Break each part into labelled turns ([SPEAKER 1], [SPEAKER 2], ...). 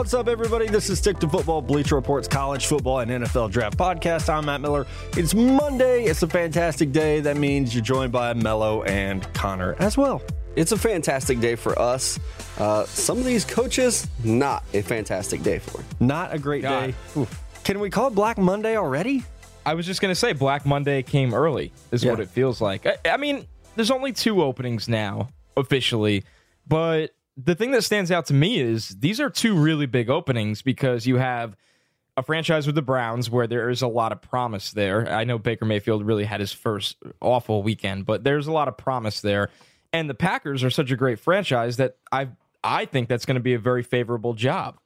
[SPEAKER 1] What's up, everybody? This is Stick to Football, Bleacher Reports college football and NFL draft podcast. I'm Matt Miller. It's Monday. It's a fantastic day. That means you're joined by Mello and Connor as well.
[SPEAKER 2] It's a fantastic day for us. Uh, some of these coaches, not a fantastic day for.
[SPEAKER 1] Not a great
[SPEAKER 3] God.
[SPEAKER 1] day. Ooh. Can we call it Black Monday already?
[SPEAKER 3] I was just gonna say Black Monday came early, is what it feels like. I, I mean, there's only two openings now officially, but the thing that stands out to me is these are two really big openings because you have a franchise with the Browns where there is a lot of promise there. I know Baker Mayfield really had his first awful weekend, but there's a lot of promise there. And the Packers are such a great franchise that I I think that's going to be a very favorable job.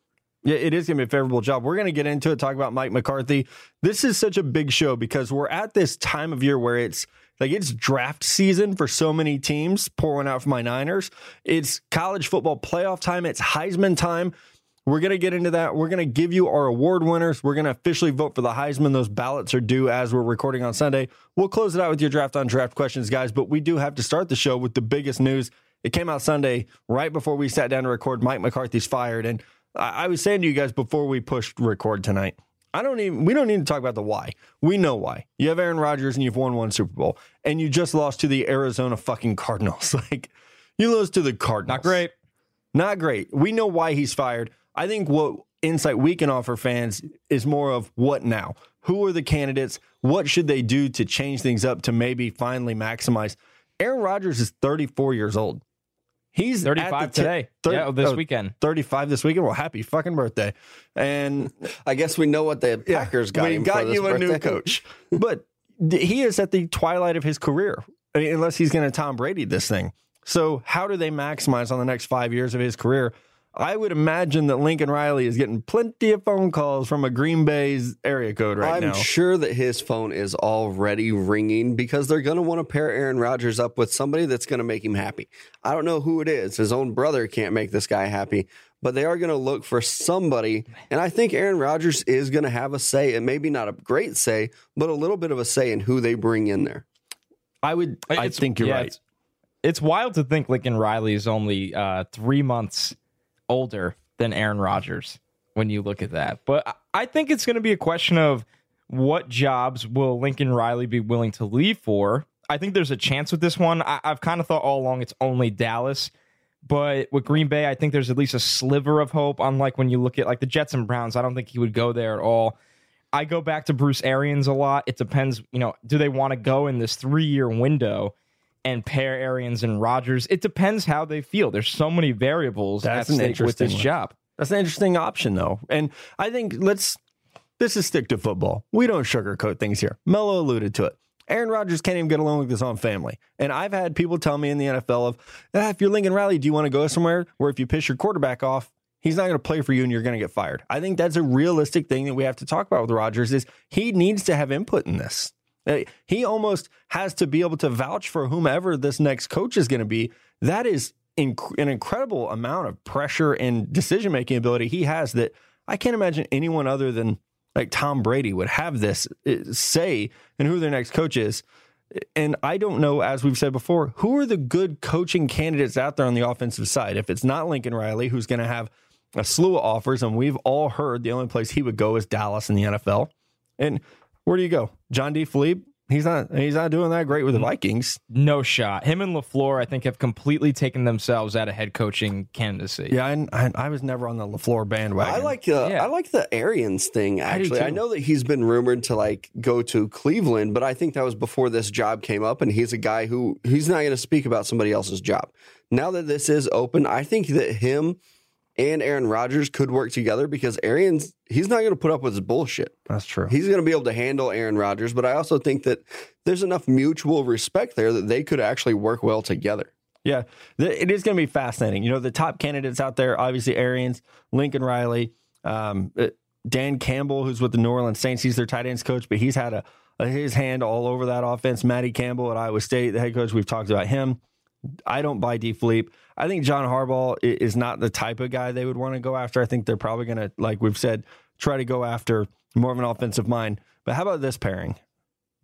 [SPEAKER 1] Yeah, it is going to be a favorable job. We're going to get into it, talk about Mike McCarthy. This is such a big show because we're at this time of year where it's like it's draft season for so many teams. Pour one out for my Niners. It's college football playoff time. It's Heisman time. We're going to get into that. We're going to give you our award winners. We're going to officially vote for the Heisman. Those ballots are due as we're recording on Sunday. We'll close it out with your draft on draft questions, guys. But we do have to start the show with the biggest news. It came out Sunday right before we sat down to record. Mike McCarthy's fired. And I, I was saying to you guys before we pushed record tonight, I don't even, we don't need to talk about the why. We know why. You have Aaron Rodgers and you've won one Super Bowl and you just lost to the Arizona fucking Cardinals. Like, you lose to the Cardinals.
[SPEAKER 3] Not great.
[SPEAKER 1] Not great. We know why he's fired. I think what insight we can offer fans is more of what now? Who are the candidates? What should they do to change things up to maybe finally maximize? Aaron Rodgers is 34 years old. He's
[SPEAKER 3] 35
[SPEAKER 1] ti-
[SPEAKER 3] today.
[SPEAKER 1] thir-
[SPEAKER 3] yeah, this
[SPEAKER 1] oh,
[SPEAKER 3] weekend.
[SPEAKER 1] 35 this weekend. Well, happy fucking birthday. And
[SPEAKER 2] I guess we know what the Packers got
[SPEAKER 1] we
[SPEAKER 2] him
[SPEAKER 1] got
[SPEAKER 2] for this
[SPEAKER 1] you a new coach. but he is at the twilight of his career, I mean, unless he's going to Tom Brady this thing. So, how do they maximize on the next five years of his career? I would imagine that Lincoln Riley is getting plenty of phone calls from a Green Bay's area code right now.
[SPEAKER 2] I'm sure that his phone is already ringing because they're going to want to pair Aaron Rodgers up with somebody that's going to make him happy. I don't know who it is. His own brother can't make this guy happy, but they are going to look for somebody. And I think Aaron Rodgers is going to have a say, and maybe not a great say, but a little bit of a say in who they bring in there.
[SPEAKER 1] I would. I
[SPEAKER 3] It's-
[SPEAKER 1] think you're
[SPEAKER 3] yeah,
[SPEAKER 1] right.
[SPEAKER 3] It's, it's wild to think Lincoln Riley is only uh, three months older than Aaron Rodgers when you look at that. But I- think it's going to be a question of what jobs will Lincoln Riley be willing to leave for. I think there's a chance with this one. I, I've kind of thought all along it's only Dallas. But with Green Bay, I think there's at least a sliver of hope. Unlike when you look at like the Jets and Browns, I don't think he would go there at all. I go back to Bruce Arians a lot. It depends, you know, do they want to go in this three year window and pair Arians and Rodgers? It depends how they feel. There's so many variables
[SPEAKER 1] That's
[SPEAKER 3] at
[SPEAKER 1] an
[SPEAKER 3] stake with
[SPEAKER 1] interesting
[SPEAKER 3] this
[SPEAKER 1] one.
[SPEAKER 3] job.
[SPEAKER 1] That's an interesting option, though. And I think let's. This is stick to football. We don't sugarcoat things here. Mello alluded to it. Aaron Rodgers can't even get along with his own family. And I've had people tell me in the NFL of, ah, if you're Lincoln Riley, do you want to go somewhere where if you piss your quarterback off, he's not going to play for you and you're going to get fired? I think that's a realistic thing that we have to talk about with Rodgers is he needs to have input in this. Uh, He almost has to be able to vouch for whomever this next coach is going to be. That is inc- an incredible amount of pressure and decision making ability he has that I can't imagine anyone other than like Tom Brady would have this uh, say in who their next coach is. And I don't know, as we've said before, who are the good coaching candidates out there on the offensive side? If it's not Lincoln Riley, who's going to have a slew of offers, and we've all heard the only place he would go is Dallas in the NFL. And where do you go? John DeFilippo? He's not. He's not doing that great with the Vikings.
[SPEAKER 3] No shot. Him and LaFleur, I think, have completely taken themselves out of head coaching candidacy.
[SPEAKER 1] Yeah, I, I, I was never on the Lafleur bandwagon.
[SPEAKER 2] I like uh,
[SPEAKER 3] Yeah.
[SPEAKER 2] I like the Arians thing actually. I,
[SPEAKER 1] too.
[SPEAKER 2] know that he's been rumored to like go to Cleveland, but I think that was before this job came up and he's a guy who he's not going to speak about somebody else's job. Now that this is open, I think that him and Aaron Rodgers could work together because Arians he's not going to put up with his bullshit.
[SPEAKER 1] That's true.
[SPEAKER 2] He's going to be able to handle Aaron Rodgers, but I also think that there's enough mutual respect there that they could actually work well together.
[SPEAKER 1] Yeah, it is going to be fascinating. You know, the top candidates out there, obviously Arians, Lincoln Riley, um, uh, Dan Campbell, who's with the New Orleans Saints. He's their tight ends coach, but he's had a, a his hand all over that offense. Matty Campbell at Iowa State, the head coach. We've talked about him. I don't buy DeFilippo. I think John Harbaugh is not the type of guy they would want to go after. I think they're probably going to, like we've said, try to go after more of an offensive mind. But how about this pairing?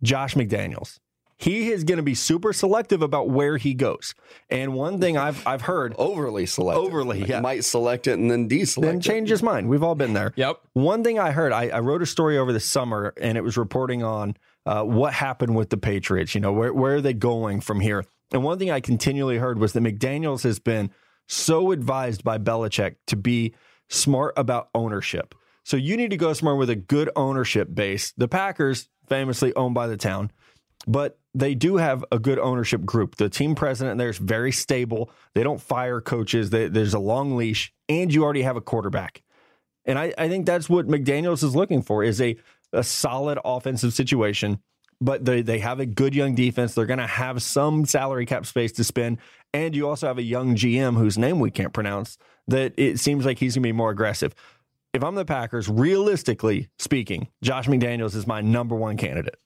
[SPEAKER 1] Josh McDaniels. he is going to be super selective about where he goes. And one thing I've I've heard
[SPEAKER 2] Overly selective.
[SPEAKER 1] Overly,
[SPEAKER 2] Like,
[SPEAKER 1] yeah.
[SPEAKER 2] Might select it and then deselect
[SPEAKER 1] then
[SPEAKER 2] it.
[SPEAKER 1] change his mind. We've all been there.
[SPEAKER 3] Yep.
[SPEAKER 1] One thing I heard, I, I wrote a story over the summer, and it was reporting on uh, what happened with the Patriots. You know, where where are they going from here? And one thing I continually heard was that McDaniels has been so advised by Belichick to be smart about ownership. So you need to go somewhere with a good ownership base. The Packers, famously owned by the town, but they do have a good ownership group. The team president there is very stable. They don't fire coaches. They, there's a long leash, and you already have a quarterback. And I, I think that's what McDaniels is looking for is a, a solid offensive situation. But they, they have a good young defense. They're going to have some salary cap space to spend. And you also have a young GM whose name we can't pronounce that it seems like he's going to be more aggressive. If I'm the Packers, realistically speaking, Josh McDaniels is my number one candidate.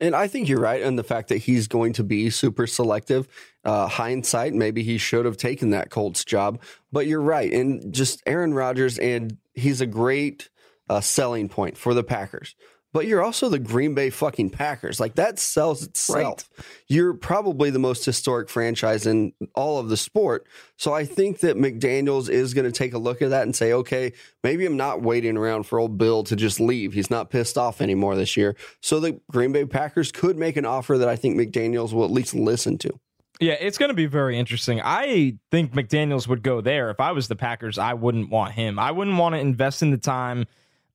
[SPEAKER 2] And I think you're right in the fact that he's going to be super selective. Uh, hindsight, maybe he should have taken that Colts job, but you're right. And just Aaron Rodgers, and he's a great uh, selling point for the Packers. But you're also the Green Bay fucking Packers. Like that sells itself. You're probably the most historic franchise in all of the sport. So I think that McDaniels is going to take a look at that and say, okay, maybe I'm not waiting around for old Bill to just leave. He's not pissed off anymore this year. So the Green Bay Packers could make an offer that I think McDaniels will at least listen to.
[SPEAKER 3] Yeah, it's going to be very interesting. I think McDaniels would go there. If I was the Packers, I wouldn't want him. I wouldn't want to invest in the time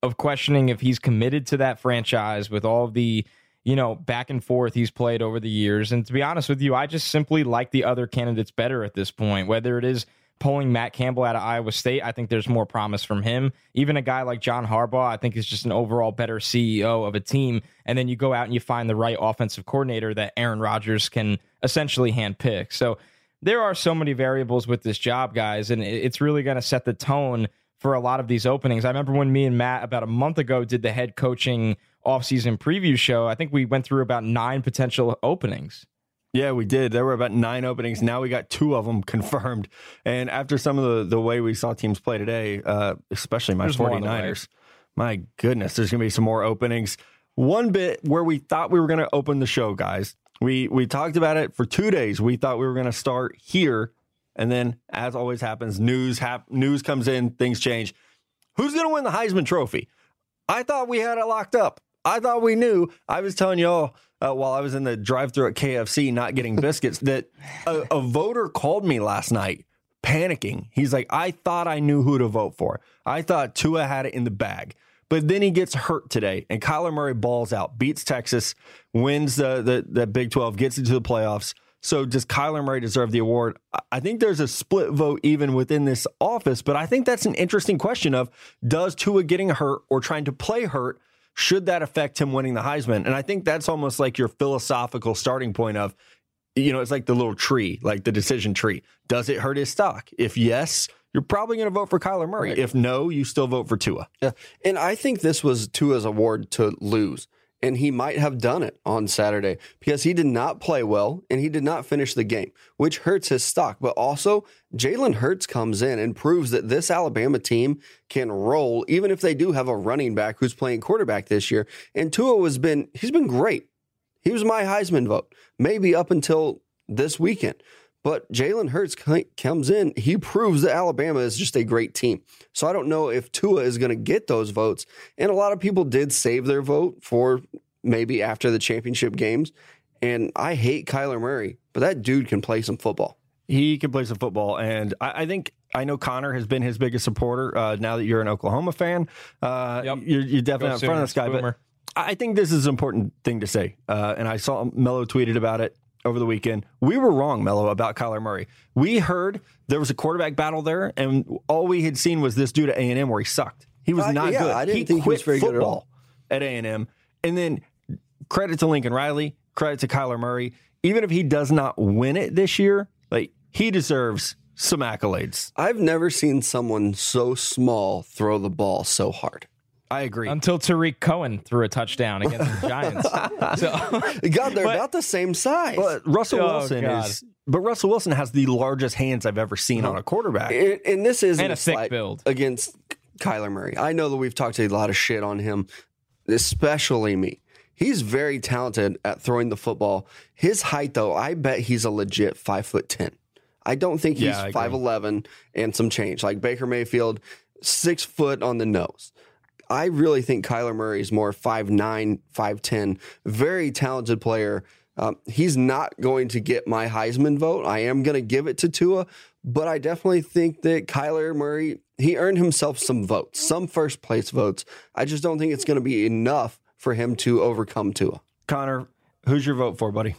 [SPEAKER 3] of questioning if he's committed to that franchise with all the, you know, back and forth he's played over the years. And to be honest with you, I just simply like the other candidates better at this point, whether it is pulling Matt Campbell out of Iowa State, I think there's more promise from him. Even a guy like John Harbaugh, I think is just an overall better CEO of a team. And then you go out and you find the right offensive coordinator that Aaron Rodgers can essentially handpick. So there are so many variables with this job, guys, and it's really going to set the tone for a lot of these openings. I remember when me and Matt about a month ago did the head coaching offseason preview show. I think we went through about nine potential openings.
[SPEAKER 1] Yeah, we did. There were about nine openings. Now we got two of them confirmed. And after some of the, the way we saw teams play today, uh, especially my
[SPEAKER 3] There's more
[SPEAKER 1] 49ers, my goodness, there's going to be some more openings. One bit where we thought we were going to open the show, guys. We we talked about it for two days. We thought we were going to start here, and then, as always happens, news hap- news comes in, things change. Who's going to win the Heisman Trophy? I thought we had it locked up. I thought we knew. I was telling y'all uh, while I was in the drive-through at KFC, not getting biscuits, that a, a voter called me last night, panicking. He's like, "I thought I knew who to vote for. I thought Tua had it in the bag." But then he gets hurt today, and Kyler Murray balls out, beats Texas, wins the the, the Big Twelve, gets into the playoffs. So does Kyler Murray deserve the award? I- think there's a split vote even within this office, but I think that's an interesting question of does Tua getting hurt or trying to play hurt should that affect him winning the Heisman? And I think that's almost like your philosophical starting point of you know, it's like the little tree, like the decision tree. Does it hurt his stock? If yes, you're probably going to vote for Kyler Murray.
[SPEAKER 2] Right.
[SPEAKER 1] If no, you still vote for Tua.
[SPEAKER 2] Yeah. And I think this was Tua's award to lose. And he might have done it on Saturday because he did not play well and he did not finish the game, which hurts his stock. But also, Jalen Hurts comes in and proves that this Alabama team can roll, even if they do have a running back who's playing quarterback this year. And Tua has been, he's been great. He was my Heisman vote, maybe up until this weekend. But Jalen Hurts comes in, he proves that Alabama is just a great team. So I don't know if Tua is going to get those votes. And a lot of people did save their vote for maybe after the championship games. And I hate Kyler Murray, but that dude can play some football.
[SPEAKER 1] He can play some football, and I, I think I know Connor has been his biggest supporter. Uh, now that you're an Oklahoma fan, uh,
[SPEAKER 3] Yep.
[SPEAKER 1] you're, you're definitely
[SPEAKER 3] Go
[SPEAKER 1] out in front of this guy.
[SPEAKER 3] Sooners,
[SPEAKER 1] But I think this is an important thing to say, uh, and I saw Mello tweeted about it over the weekend. We were wrong, Mello, about Kyler Murray. We heard there was a quarterback battle there, and all we had seen was this dude at A and M where he sucked. He was
[SPEAKER 2] Uh,
[SPEAKER 1] not
[SPEAKER 2] yeah,
[SPEAKER 1] good.
[SPEAKER 2] I didn't
[SPEAKER 1] he
[SPEAKER 2] think he was very good at all.
[SPEAKER 1] at A and M, and then credit to Lincoln Riley, credit to Kyler Murray. Even if he does not win it this year, like he deserves some accolades.
[SPEAKER 2] I've never seen someone so small throw the ball so hard.
[SPEAKER 1] I agree.
[SPEAKER 3] Until Tarik Cohen threw a touchdown against the Giants. So
[SPEAKER 2] God, they're
[SPEAKER 3] But-
[SPEAKER 2] about the same size.
[SPEAKER 1] but Russell
[SPEAKER 3] Oh,
[SPEAKER 1] Wilson
[SPEAKER 3] God.
[SPEAKER 1] is. But Russell Wilson has the largest hands I've ever seen on a quarterback.
[SPEAKER 2] And, and this isn't
[SPEAKER 3] And a thick
[SPEAKER 2] slight
[SPEAKER 3] build.
[SPEAKER 2] against Kyler Murray. I know that we've talked a lot of shit on him, especially me. He's very talented at throwing the football. His height, though, I bet he's a legit five foot ten. I don't think he's
[SPEAKER 1] Yeah, I agree.
[SPEAKER 2] five eleven and some change like Baker Mayfield, six foot on the nose. I really think Kyler Murray is more 5'9, 5'10, very talented player. Um, he's not going to get my Heisman vote. I am going to give it to Tua, but I definitely think that Kyler Murray, he earned himself some votes, some first place votes. I just don't think it's going to be enough for him to overcome Tua.
[SPEAKER 1] Connor, who's your vote for, buddy?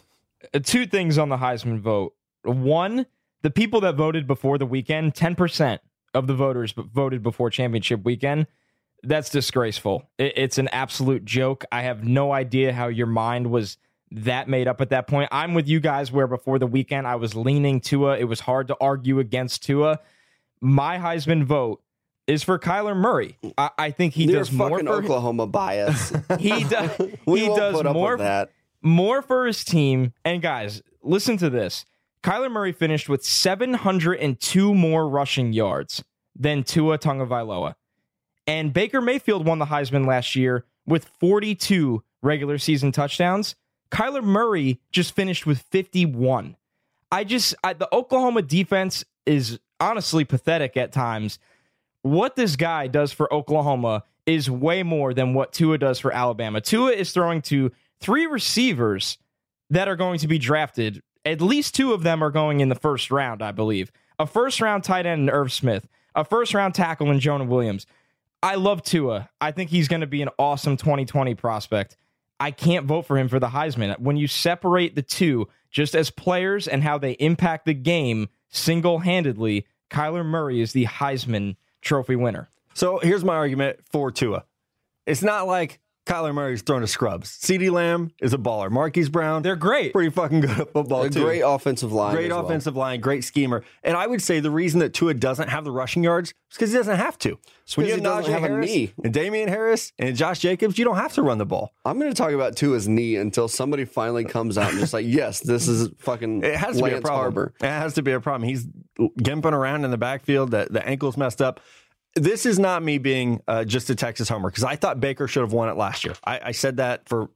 [SPEAKER 3] Uh, two things on the Heisman vote. One, the people that voted before the weekend, 10% of the voters voted before championship weekend. That's disgraceful. It- it's an absolute joke. I have no idea how your mind was that made up at that point. I'm with you guys where before the weekend I was leaning Tua. It was hard to argue against Tua. My Heisman vote is for Kyler Murray. I, I think he
[SPEAKER 2] You're
[SPEAKER 3] does more for
[SPEAKER 2] Oklahoma bias.
[SPEAKER 3] he does he does more more for his team. And guys, listen to this. Kyler Murray finished with 702 more rushing yards than Tua Tagovailoa. And Baker Mayfield won the Heisman last year with 42 regular season touchdowns. Kyler Murray just finished with 51. I just I, the Oklahoma defense is honestly pathetic at times. What this guy does for Oklahoma is way more than what Tua does for Alabama. Tua is throwing to three receivers that are going to be drafted. At least two of them are going in the first round, I believe. A first round tight end in Irv Smith, a first round tackle in Jonah Williams. I love Tua. I think he's going to be an awesome 2020 prospect. I can't vote for him for the Heisman. When you separate the two, just as players and how they impact the game single handedly, Kyler Murray is the Heisman Trophy winner.
[SPEAKER 1] So here's my argument for Tua. It's not like Kyler Murray's thrown to scrubs. CeeDee Lamb is a baller. Marquise Brown,
[SPEAKER 3] They're great.
[SPEAKER 1] pretty fucking good at football
[SPEAKER 2] A
[SPEAKER 1] too.
[SPEAKER 2] great offensive line.
[SPEAKER 1] Great
[SPEAKER 2] as well.
[SPEAKER 1] offensive line, great schemer. And I would say the reason that Tua doesn't have the rushing yards is because he doesn't have to. When
[SPEAKER 2] 'cause
[SPEAKER 1] you
[SPEAKER 2] he doesn't have a
[SPEAKER 1] Harris
[SPEAKER 2] knee.
[SPEAKER 1] and Damien Harris and Josh Jacobs, you don't have to run the ball.
[SPEAKER 2] I'm going to talk about Tua's knee until somebody finally comes out and just like, yes, this is fucking
[SPEAKER 1] It has to
[SPEAKER 2] Lance
[SPEAKER 1] be a problem.
[SPEAKER 2] Harbor.
[SPEAKER 1] It has to be a problem. He's gimping around in the backfield. The, the ankle's messed up. This is not me being uh, just a Texas homer because I thought Baker should have won it last year. I, I said that for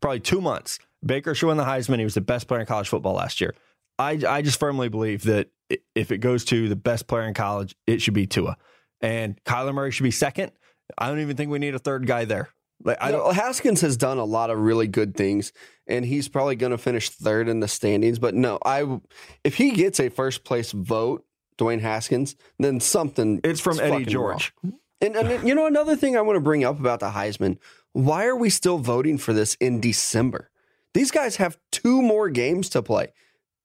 [SPEAKER 1] probably two months. Baker should win the Heisman. He was the best player in college football last year. I, I just firmly believe that if it goes to the best player in college, it should be Tua. And Kyler Murray should be second. I don't even think we need a third guy there. Like I don't,
[SPEAKER 2] Haskins has done a lot of really good things, and he's probably going to finish third in the standings. But no, I if he gets a first place vote, Dwayne Haskins, then something
[SPEAKER 1] It's from Eddie George.
[SPEAKER 2] And, and you know another thing I want to bring up about the Heisman: why are we still voting for this in December? These guys have two more games to play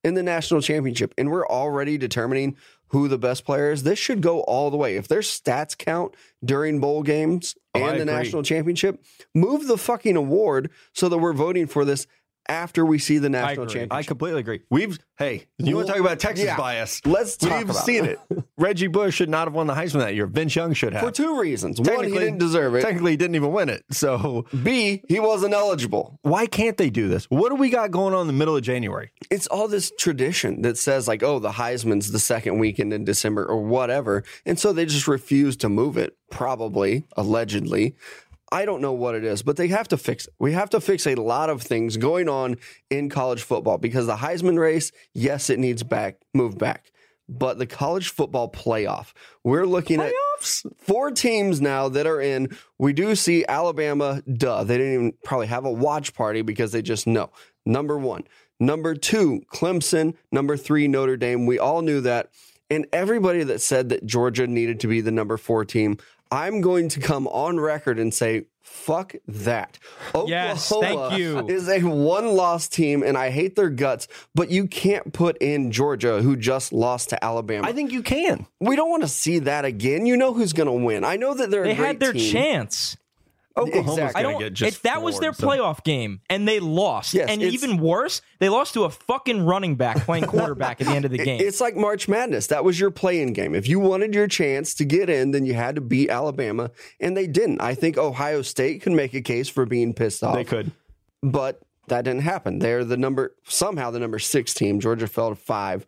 [SPEAKER 2] in the national championship, and we're already determining who the best player is. This should go all the way. If their stats count during bowl games
[SPEAKER 1] Oh,
[SPEAKER 2] and the
[SPEAKER 1] agree.
[SPEAKER 2] national championship, move the fucking award so that we're voting for this after we see the national championship.
[SPEAKER 1] I completely agree. We've hey, you want to talk about Texas
[SPEAKER 2] Yeah.
[SPEAKER 1] bias?
[SPEAKER 2] Let's talk
[SPEAKER 1] We've
[SPEAKER 2] about
[SPEAKER 1] seen
[SPEAKER 2] it.
[SPEAKER 1] it. Reggie Bush should not have won the Heisman that year. Vince Young should have.
[SPEAKER 2] for two reasons. One, he
[SPEAKER 1] Technically-
[SPEAKER 2] didn't deserve it.
[SPEAKER 1] Technically, he didn't even win it. So
[SPEAKER 2] B, he wasn't eligible.
[SPEAKER 1] why can't they do this? What do we got going on in the middle of January?
[SPEAKER 2] it's all this tradition that says like, oh, the Heisman's the second weekend in December or whatever, and so they just refuse to move it. Probably, allegedly, I don't know what it is, but they have to fix it. We have to fix a lot of things going on in college football because the Heisman race, yes, it needs back move back, but the college football playoff, we're looking at four teams now that are in. We do see Alabama, duh. They didn't even probably have a watch party because they just know. Number one. Number two, Clemson. Number three, Notre Dame. We all knew that. And everybody that said that Georgia needed to be the number four team, I'm going to come on record and say, fuck that.
[SPEAKER 3] Yes,
[SPEAKER 2] Oklahoma
[SPEAKER 3] thank you.
[SPEAKER 2] is a one loss team, and I hate their guts, but you can't put in Georgia, who just lost to Alabama.
[SPEAKER 1] I think you can.
[SPEAKER 2] We don't want to see that again. You know who's going to win. I know that they're a
[SPEAKER 3] They
[SPEAKER 2] great
[SPEAKER 3] had their
[SPEAKER 2] team.
[SPEAKER 3] chance.
[SPEAKER 1] Oklahoma's
[SPEAKER 2] Exactly.
[SPEAKER 3] I
[SPEAKER 1] going
[SPEAKER 3] don't.
[SPEAKER 1] to get just
[SPEAKER 3] if that was their
[SPEAKER 1] so-
[SPEAKER 3] playoff game and they lost,
[SPEAKER 2] Yes,
[SPEAKER 3] and even worse, they lost to a fucking running back playing quarterback at the end of the game.
[SPEAKER 2] It's like March Madness. That was your playing game. If you wanted your chance to get in, then you had to beat Alabama, and they didn't. I think Ohio State could make a case for being pissed off.
[SPEAKER 1] They could.
[SPEAKER 2] but that didn't happen. They're the number somehow the number six team. Georgia fell to five.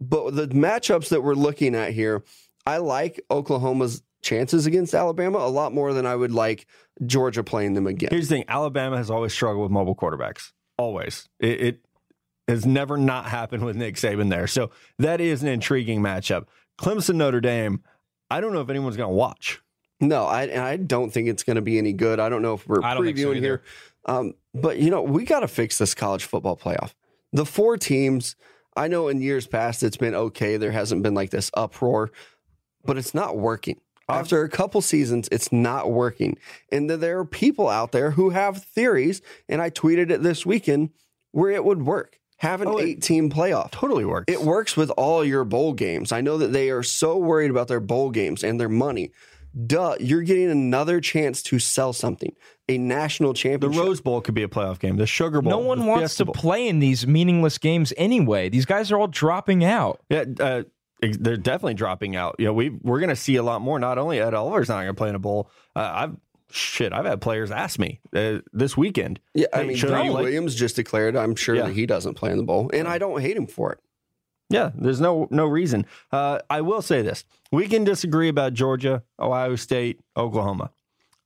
[SPEAKER 2] But the matchups that we're looking at here, I like Oklahoma's chances against Alabama, a lot more than I would like Georgia playing them again.
[SPEAKER 1] Here's the thing: Alabama has always struggled with mobile quarterbacks. Always, it, it has never not happened with Nick Saban there. So that is an intriguing matchup. Clemson Notre Dame. I don't know if anyone's going to watch.
[SPEAKER 2] No, I I don't think it's going to be any good. I don't know if we're
[SPEAKER 3] I so
[SPEAKER 2] previewing here, um, but you know we got to fix this college football playoff. The four teams. I know in years past it's been okay. There hasn't been like this uproar, but it's not working. After a couple seasons, it's not working. And that there are people out there who have theories, and I tweeted it this weekend where it would work. Have an
[SPEAKER 1] Oh, it-
[SPEAKER 2] eight team playoff.
[SPEAKER 1] Totally works.
[SPEAKER 2] It works with all your bowl games. I know that they are so worried about their bowl games and their money. Duh, you're getting another chance to sell something. A national championship. the.
[SPEAKER 1] Rose Bowl could be a playoff game. The Sugar Bowl.
[SPEAKER 3] No one wants
[SPEAKER 1] Fiesta
[SPEAKER 3] to
[SPEAKER 1] Bowl.
[SPEAKER 3] play in these meaningless games anyway. These guys are all dropping out.
[SPEAKER 1] Yeah, uh, ex- they're definitely dropping out. You know, we we're going to see a lot more. Not only Ed Oliver's not going to play in a bowl. Uh, I've shit. I've had players ask me uh, this weekend.
[SPEAKER 2] yeah, I
[SPEAKER 1] Hey,
[SPEAKER 2] mean, Greg? Williams just declared, I'm sure
[SPEAKER 1] Yeah.
[SPEAKER 2] that he doesn't play in the bowl, and I don't hate him for it.
[SPEAKER 1] Yeah, there's no no reason. Uh, I will say this: we can disagree about Georgia, Ohio State, Oklahoma.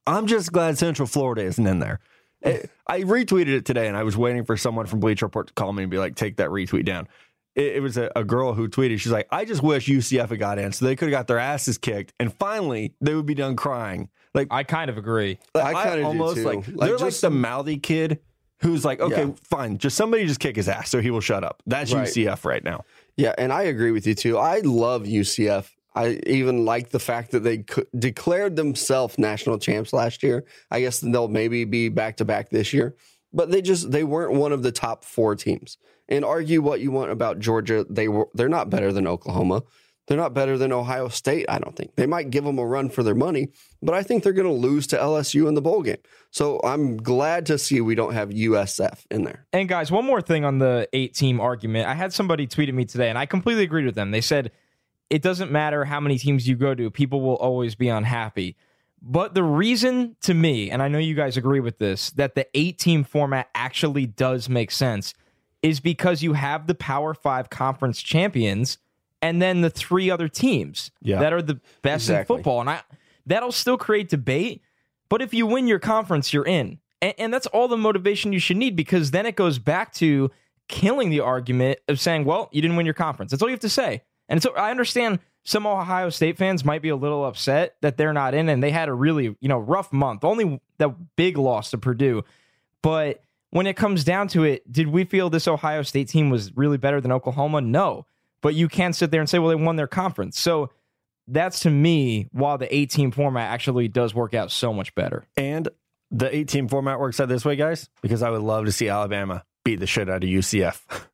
[SPEAKER 1] I'm just glad Central Florida isn't in there. Eh, I retweeted it today, and I was waiting for someone from Bleacher Report to call me and be like, "Take that retweet down." It, it was a, a girl who tweeted. She's like, "I just wish UCF had got in, so they could have got their asses kicked, and finally they would be done crying." Like
[SPEAKER 3] I kind of agree.
[SPEAKER 2] I kinda do
[SPEAKER 1] almost
[SPEAKER 2] too.
[SPEAKER 1] like
[SPEAKER 2] Like,
[SPEAKER 1] they're
[SPEAKER 2] just-
[SPEAKER 1] like the mouthy kid who's like, "Okay,
[SPEAKER 2] Yeah.
[SPEAKER 1] fine, just somebody just kick his ass so he will shut up." That's
[SPEAKER 2] Right.
[SPEAKER 1] UCF right now.
[SPEAKER 2] Yeah, and I agree with you too. I love UCF. I even like the fact that they co- declared themselves national champs last year. I guess they'll maybe be back to back this year, but they just they weren't one of the top four teams. And argue what you want about Georgia, they were they're not better than Oklahoma. They're not better than Ohio State. I don't think they might give them a run for their money, but I think they're going to lose to LSU in the bowl game. So I'm glad to see we don't have USF in there.
[SPEAKER 3] And guys, one more thing on the eight team argument. I had somebody tweet at me today, and I completely agreed with them. They said it doesn't matter how many teams you go to, people will always be unhappy. But the reason to me, and I know you guys agree with this, that the eight team format actually does make sense is because you have the Power Five conference champions and then the three other teams
[SPEAKER 1] Yeah.
[SPEAKER 3] that are the best
[SPEAKER 2] Exactly.
[SPEAKER 3] in football. And I that'll still create debate. But if you win your conference, you're in. And, and that's all the motivation you should need because then it goes back to killing the argument of saying, well, you didn't win your conference. That's all you have to say. And so I understand some Ohio State fans might be a little upset that they're not in and they had a really, you know, rough month. Only that big loss to Purdue. But when it comes down to it, did we feel this Ohio State team was really better than Oklahoma? No. But you can't sit there and say, well, they won their conference. So that's to me why the 18 format actually does work out so much better.
[SPEAKER 1] And the 18 format works out this way, guys, because I would love to see Alabama beat the shit out of UCF.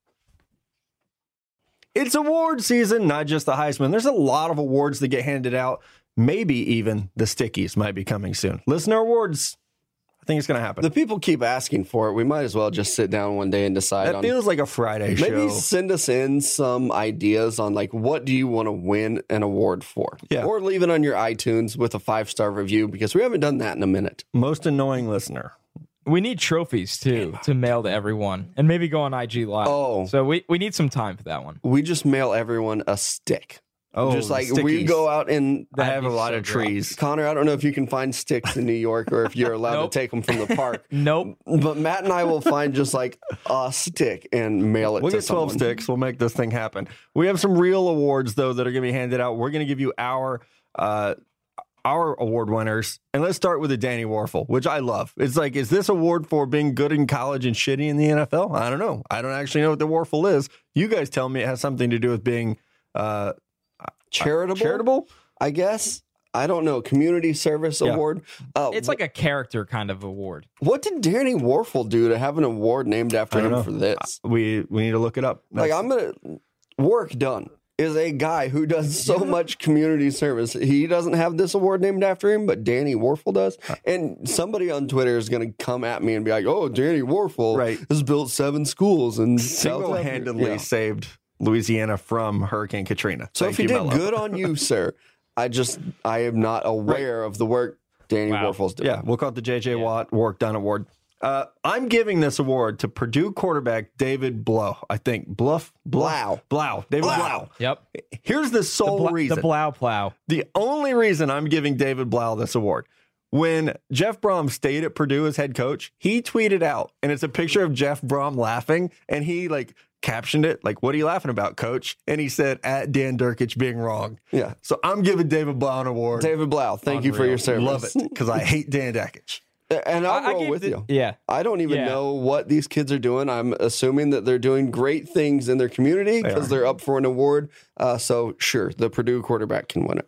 [SPEAKER 1] it's award season, not just the Heisman. There's a lot of awards that get handed out. Maybe even the Stickies might be coming soon. Listener awards. I think it's going to happen.
[SPEAKER 2] The people keep asking for it. We might as well just sit down one day and decide
[SPEAKER 1] that
[SPEAKER 2] on
[SPEAKER 1] feels like a Friday show.
[SPEAKER 2] Maybe
[SPEAKER 1] show.
[SPEAKER 2] send us in some ideas on like what do you want to win an award for?
[SPEAKER 1] Yeah.
[SPEAKER 2] Or leave it on your iTunes with a five star review because we haven't done that in a minute.
[SPEAKER 1] Most annoying listener.
[SPEAKER 3] We need trophies too to mail to everyone and maybe go on IG Live.
[SPEAKER 2] Oh.
[SPEAKER 3] So we, we need some time for that one.
[SPEAKER 2] We just mail everyone a stick.
[SPEAKER 1] Oh,
[SPEAKER 2] just
[SPEAKER 1] the
[SPEAKER 2] like we
[SPEAKER 1] Stickies.
[SPEAKER 2] go out and
[SPEAKER 1] They
[SPEAKER 3] That'd
[SPEAKER 1] have a
[SPEAKER 3] be
[SPEAKER 1] lot
[SPEAKER 3] so
[SPEAKER 1] of
[SPEAKER 3] great.
[SPEAKER 1] trees.
[SPEAKER 2] Connor, I don't know if you can find sticks in New York or if you're allowed
[SPEAKER 3] Nope.
[SPEAKER 2] to take them from the park.
[SPEAKER 3] Nope.
[SPEAKER 2] But Matt and I will find just like a stick and mail it
[SPEAKER 1] We'll
[SPEAKER 2] to
[SPEAKER 1] get 12
[SPEAKER 2] someone.
[SPEAKER 1] sticks. We'll make this thing happen. We have some real awards, though, that are going to be handed out. We're going to give you our. Uh, our award winners, and let's start with the Danny Wuerffel, which I love. It's like, is this award for being good in college and shitty in the NFL? I don't know. I don't actually know what the Wuerffel is. You guys tell me it has something to do with being uh, Uh,
[SPEAKER 2] charitable,
[SPEAKER 1] charitable.
[SPEAKER 2] I guess. I don't know. Community service
[SPEAKER 1] Yeah.
[SPEAKER 2] award. Uh,
[SPEAKER 3] It's like a character kind of award.
[SPEAKER 2] What did Danny Wuerffel do to have an award named after him
[SPEAKER 1] know.
[SPEAKER 2] for this?
[SPEAKER 1] Uh, we we need to look it up.
[SPEAKER 2] Like I'm gonna work done is a guy who does so much community service. He doesn't have this award named after him, but Danny Wuerffel does. Uh. And somebody on Twitter is gonna come at me and be like, "Oh, Danny Wuerffel
[SPEAKER 1] Right.
[SPEAKER 2] has built seven schools and
[SPEAKER 1] single-handedly
[SPEAKER 2] Yeah.
[SPEAKER 1] saved Louisiana from Hurricane Katrina.
[SPEAKER 2] So
[SPEAKER 1] Thank
[SPEAKER 2] if you,
[SPEAKER 1] you,
[SPEAKER 2] did
[SPEAKER 1] Mello.
[SPEAKER 2] good on you, sir, I just I am not aware of the work Danny
[SPEAKER 3] Wow.
[SPEAKER 2] Wuerffel's doing.
[SPEAKER 1] Yeah, we'll call it the JJ Watt Work Done Award. Uh, I'm giving this award to Purdue quarterback David Blough. I think Bluff
[SPEAKER 2] Blau.
[SPEAKER 1] Blau. David
[SPEAKER 2] Blau.
[SPEAKER 1] Blau.
[SPEAKER 3] Yep.
[SPEAKER 1] Here's the sole
[SPEAKER 3] Bla-
[SPEAKER 1] reason.
[SPEAKER 3] The Blau Plow.
[SPEAKER 1] The only reason I'm giving David Blau this award. When Jeff Brohm stayed at Purdue as head coach, he tweeted out, and it's a picture of Jeff Brohm laughing, and he like captioned it like, "What are you laughing about, Coach?" And he said, "At Dan Dakich being wrong."
[SPEAKER 2] Yeah.
[SPEAKER 1] So I'm giving David Blau an award.
[SPEAKER 2] David Blau, thank you for your service.
[SPEAKER 1] Love it because I hate Dan Dakich.
[SPEAKER 2] And I'll
[SPEAKER 3] I- I
[SPEAKER 2] roll
[SPEAKER 3] gave
[SPEAKER 2] with
[SPEAKER 3] the-
[SPEAKER 2] you.
[SPEAKER 3] Yeah.
[SPEAKER 2] I don't even
[SPEAKER 3] Yeah.
[SPEAKER 2] know what these kids are doing. I'm assuming that they're doing great things in their community
[SPEAKER 1] They
[SPEAKER 2] because
[SPEAKER 1] are.
[SPEAKER 2] they're up for an award. Uh, so sure, the Purdue quarterback can win it.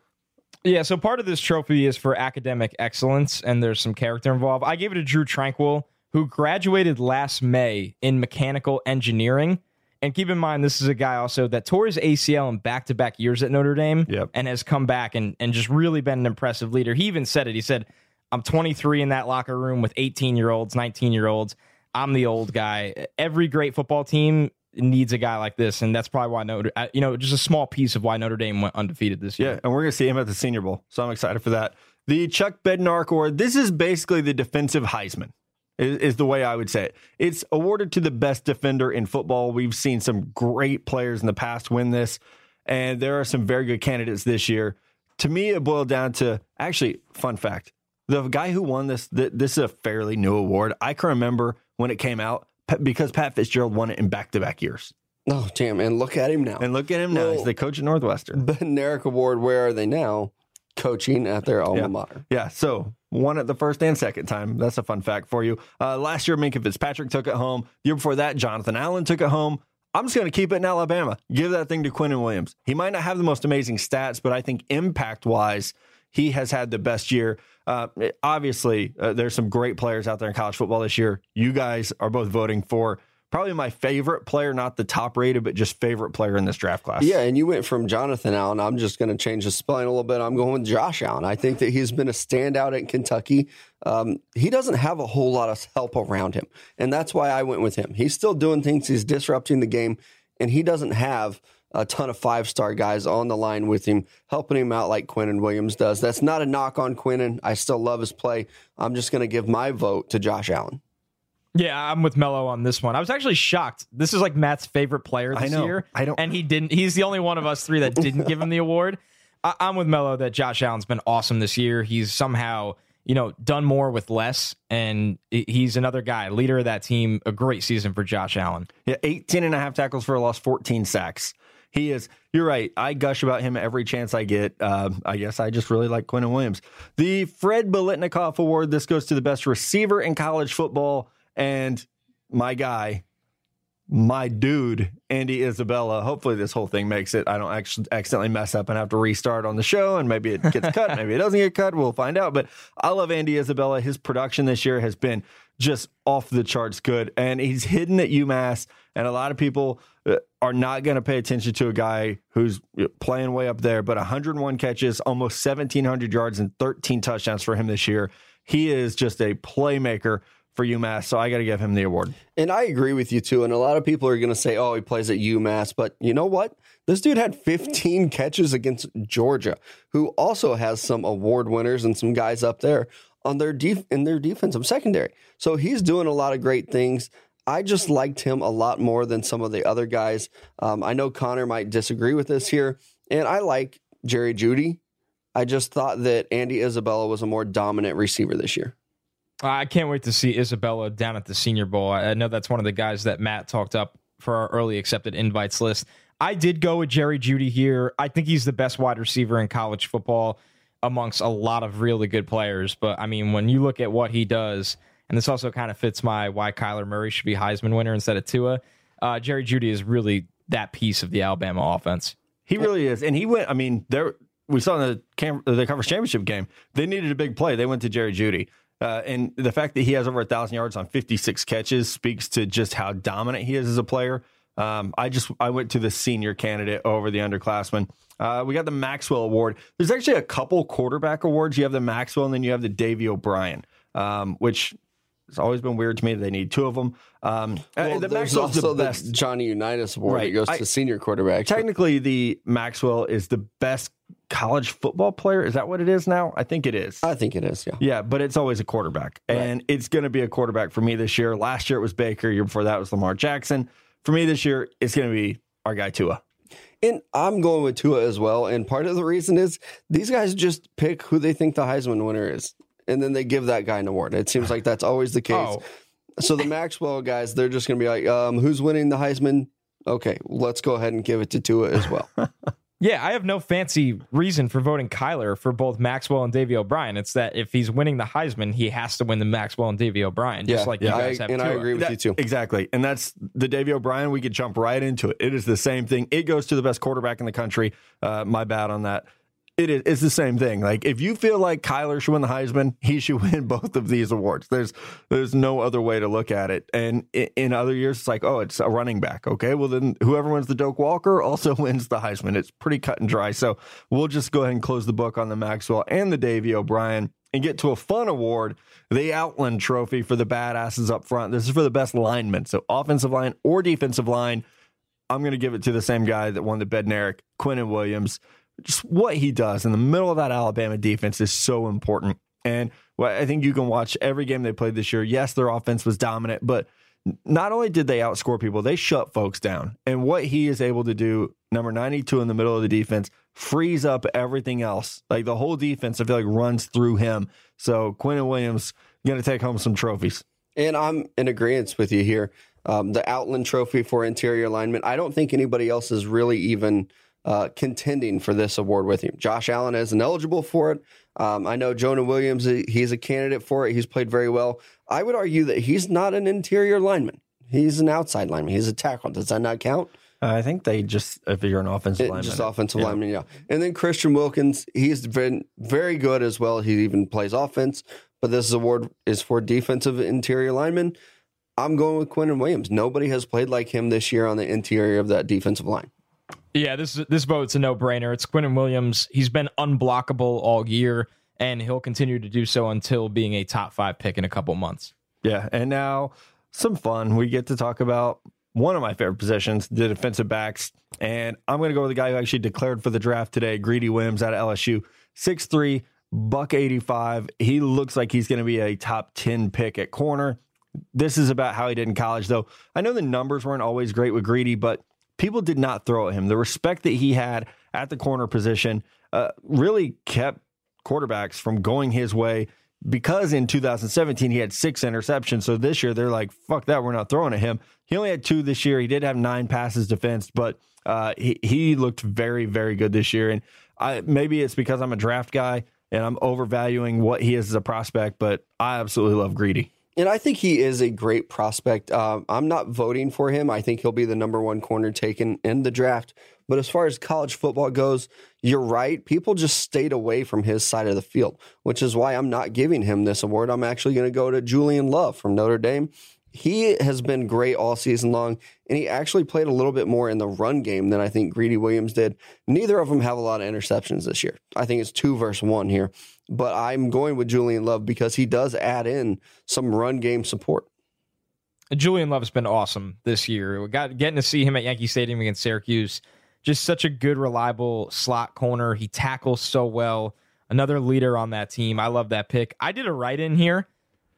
[SPEAKER 3] Yeah, so part of this trophy is for academic excellence, and there's some character involved. I gave it to Drew Trannquill, who graduated last May in mechanical engineering. And keep in mind, this is a guy also that tore his ACL in back to back years at Notre Dame
[SPEAKER 1] Yep.
[SPEAKER 3] and has come back and, and just really been an impressive leader. He even said it. He said, I'm 23 in that locker room with 18 year olds, 19 year olds. I'm the old guy. Every great football team needs a guy like this. And that's probably why Notre, uh, you know, just a small piece of why Notre Dame went undefeated this year.
[SPEAKER 1] Yeah, and we're going to see him at the Senior Bowl. So I'm excited for that. The Chuck Bednarik Award, this is basically the defensive Heisman, is, is the way I would say it. It's awarded to the best defender in football. We've seen some great players in the past win this, and there are some very good candidates this year. To me, it boiled down to actually, fun fact the guy who won this, th- this is a fairly new award. I can remember when it came out because Pat Fitzgerald won it in back to back years.
[SPEAKER 2] Oh, damn. And look at him now.
[SPEAKER 1] And look at him now. He's the coach at Northwestern.
[SPEAKER 2] Ben Narek Award, where are they now? Coaching at their alma
[SPEAKER 1] Yeah.
[SPEAKER 2] mater.
[SPEAKER 1] Yeah, so won it the first and second time. That's a fun fact for you. Uh, last year, Minkah Fitzpatrick took it home. The year before that, Jonathan Allen took it home. I'm just going to keep it in Alabama. Give that thing to Quinnen Williams. He might not have the most amazing stats, but I think impact wise, he has had the best year. Uh, obviously, uh, there's some great players out there in college football this year. You guys are both voting for probably my favorite player, not the top rated, but just favorite player in this draft class.
[SPEAKER 2] Yeah, and you went from Jonathan Allen. I'm just going to change the spelling a little bit. I'm going with Josh Allen. I think that he's been a standout at Kentucky. Um, he doesn't have a whole lot of help around him, and that's why I went with him. He's still doing things. He's disrupting the game, and he doesn't have a ton of five star guys on the line with him, helping him out like Quinnen Williams does. That's not a knock on Quinnen. I still love his play. I'm just going to give my vote to Josh Allen.
[SPEAKER 3] Yeah, I'm with Mello on this one. I was actually shocked. This is like Matt's favorite player
[SPEAKER 1] I
[SPEAKER 3] this
[SPEAKER 1] know.
[SPEAKER 3] year.
[SPEAKER 1] I don't-
[SPEAKER 3] and he didn't. He's the only one of us three that didn't give him the award. I, I'm with Mello that Josh Allen's been awesome this year. He's somehow you know done more with less, and he's another guy, leader of that team. A great season for Josh Allen.
[SPEAKER 1] Yeah, 18 and a half tackles for a loss, 14 sacks. He is, you're right. I gush about him every chance I get. Uh, I guess I just really like Quinnen Williams. The Fred Biletnikoff Award, this goes to the best receiver in college football. And my guy, my dude, Andy Isabella. Hopefully, this whole thing makes it. I don't actually accidentally mess up and have to restart on the show, and maybe it gets cut, maybe it doesn't get cut. We'll find out. But I love Andy Isabella. His production this year has been just off the charts good, and he's hidden at UMass. And a lot of people uh, are not going to pay attention to a guy who's playing way up there. But 101 catches, almost 1,700 yards, and 13 touchdowns for him this year. He is just a playmaker for UMass. So I got to give him the award.
[SPEAKER 2] And I agree with you too. And a lot of people are going to say, oh, he plays at UMass. But you know what? This dude had 15 catches against Georgia, who also has some award winners and some guys up there on their def- in their defensive secondary. So he's doing a lot of great things. I just liked him a lot more than some of the other guys. Um, I know Connor might disagree with this here, and I like Jerry Jeudy. I just thought that Andy Isabella was a more dominant receiver this year.
[SPEAKER 3] I can't wait to see Isabella down at the Senior Bowl. I know that's one of the guys that Matt talked up for our early accepted invites list. I did go with Jerry Jeudy here. I think he's the best wide receiver in college football amongst a lot of really good players. But I mean, when you look at what he does, and this also kind of fits my why Kyler Murray should be Heisman winner instead of Tua. Uh, Jerry Jeudy is really that piece of the Alabama offense.
[SPEAKER 1] He really is, and he went. I mean, there we saw in the cam- the conference championship game. They needed a big play. They went to Jerry Jeudy, uh, and the fact that he has over a thousand yards on fifty six catches speaks to just how dominant he is as a player. Um, I just I went to the senior candidate over the underclassmen. Uh, we got the Maxwell Award. There's actually a couple quarterback awards. You have the Maxwell, and then you have the Davey O'Brien, um, which has always been weird to me that they need two of them. Um, uh,
[SPEAKER 2] Well,
[SPEAKER 1] the Maxwell's
[SPEAKER 2] also
[SPEAKER 1] the
[SPEAKER 2] the. Johnny Unitas Award
[SPEAKER 1] Right.
[SPEAKER 2] that goes
[SPEAKER 1] I-
[SPEAKER 2] to senior quarterback.
[SPEAKER 1] Technically, the Maxwell is the best college football player. Is that what it is now? I think it is.
[SPEAKER 2] I think it is. Yeah.
[SPEAKER 1] Yeah, but it's always a quarterback. And it's going to be a quarterback for me this year. Last year it was Baker. Year before that was Lamar Jackson. For me this year, it's going to be our guy Tua.
[SPEAKER 2] And I'm going with Tua as well. And part of the reason is these guys just pick who they think the Heisman winner is. And then they give that guy an award. It seems like that's always the case.
[SPEAKER 3] Oh.
[SPEAKER 2] So the Maxwell guys, they're just going to be like, um, who's winning the Heisman? Okay, let's go ahead and give it to Tua as well.
[SPEAKER 3] Yeah, I have no fancy reason for voting Kyler for both Maxwell and Davey O'Brien. It's that if he's winning the Heisman, he has to win the Maxwell and Davey O'Brien, just like you
[SPEAKER 2] I,
[SPEAKER 3] have
[SPEAKER 2] and I agree with
[SPEAKER 1] That-
[SPEAKER 2] you too.
[SPEAKER 1] Exactly. And that's the Davey O'Brien. We could jump right into it. It is the same thing. It goes to the best quarterback in the country. Uh, my bad on that. It is it's the same thing. Like if you feel like Kyler should win the Heisman, he should win both of these awards. There's there's no other way to look at it. And in, in other years, it's like, oh, it's a running back. Okay, well then whoever wins the Doak Walker also wins the Heisman. It's pretty cut and dry. So we'll just go ahead and close the book on the Maxwell and the Davey O'Brien and get to a fun award, the Outland Trophy for the badasses up front. This is for the best linemen, so offensive line or defensive line. I'm going to give it to the same guy that won the Bednarik, Quinnen Williams. Just what he does in the middle of that Alabama defense is so important. And well, I think you can watch every game they played this year. Yes, their offense was dominant, but not only did they outscore people, they shut folks down. And what he is able to do, number 92 in the middle of the defense, frees up everything else. Like the whole defense, I feel like runs through him. So Quinnen Williams going to take home some trophies.
[SPEAKER 2] And I'm in agreement with you here. Um, the Outland Trophy for interior alignment. I don't think anybody else is really even uh, contending for this award with you. Josh Allen isn't eligible for it. Um, I know Jonah Williams, he's a candidate for it. He's played very well. I would argue that he's not an interior lineman. He's an outside lineman. He's a tackle. Does that not count?
[SPEAKER 1] I think they just, if you're an offensive
[SPEAKER 2] It-
[SPEAKER 1] lineman,
[SPEAKER 2] just offensive
[SPEAKER 1] yeah.
[SPEAKER 2] lineman, yeah. And then Christian Wilkins, he's been very good as well. He even plays offense, but this award is for defensive interior lineman. I'm going with Quinnen Williams. Nobody has played like him this year on the interior of that defensive line.
[SPEAKER 3] Yeah, this this vote's a no brainer. It's Quinnen Williams. He's been unblockable all year, and he'll continue to do so until being a top five pick in a couple months.
[SPEAKER 1] Yeah, and now some fun. We get to talk about one of my favorite positions, the defensive backs. And I'm going to go with the guy who actually declared for the draft today, Greedy Williams out of LSU. 6'3, buck 85. He looks like he's going to be a top 10 pick at corner. This is about how he did in college, though. I know the numbers weren't always great with Greedy, but people did not throw at him. The respect that he had at the corner position uh, really kept quarterbacks from going his way because in 2017 he had six interceptions. So this year they're like, fuck that, we're not throwing at him. He only had two this year. He did have nine passes defensed, but uh, he, he looked very, very good this year. And I, maybe it's because I'm a draft guy and I'm overvaluing what he is as a prospect, but I absolutely love Greedy.
[SPEAKER 2] And I think he is a great prospect. Uh, I'm not voting for him. I think he'll be the number one corner taken in the draft. But as far as college football goes, you're right. People just stayed away from his side of the field, which is why I'm not giving him this award. I'm actually going to go to Julian Love from Notre Dame. He has been great all season long, and he actually played a little bit more in the run game than I think Greedy Williams did. Neither of them have a lot of interceptions this year. I think it's two versus one here, but I'm going with Julian Love because he does add in some run game support.
[SPEAKER 3] Julian Love's been awesome this year. We got getting to see him at Yankee Stadium against Syracuse. Just such a good, reliable slot corner. He tackles so well. Another leader on that team. I love that pick. I did a write in here.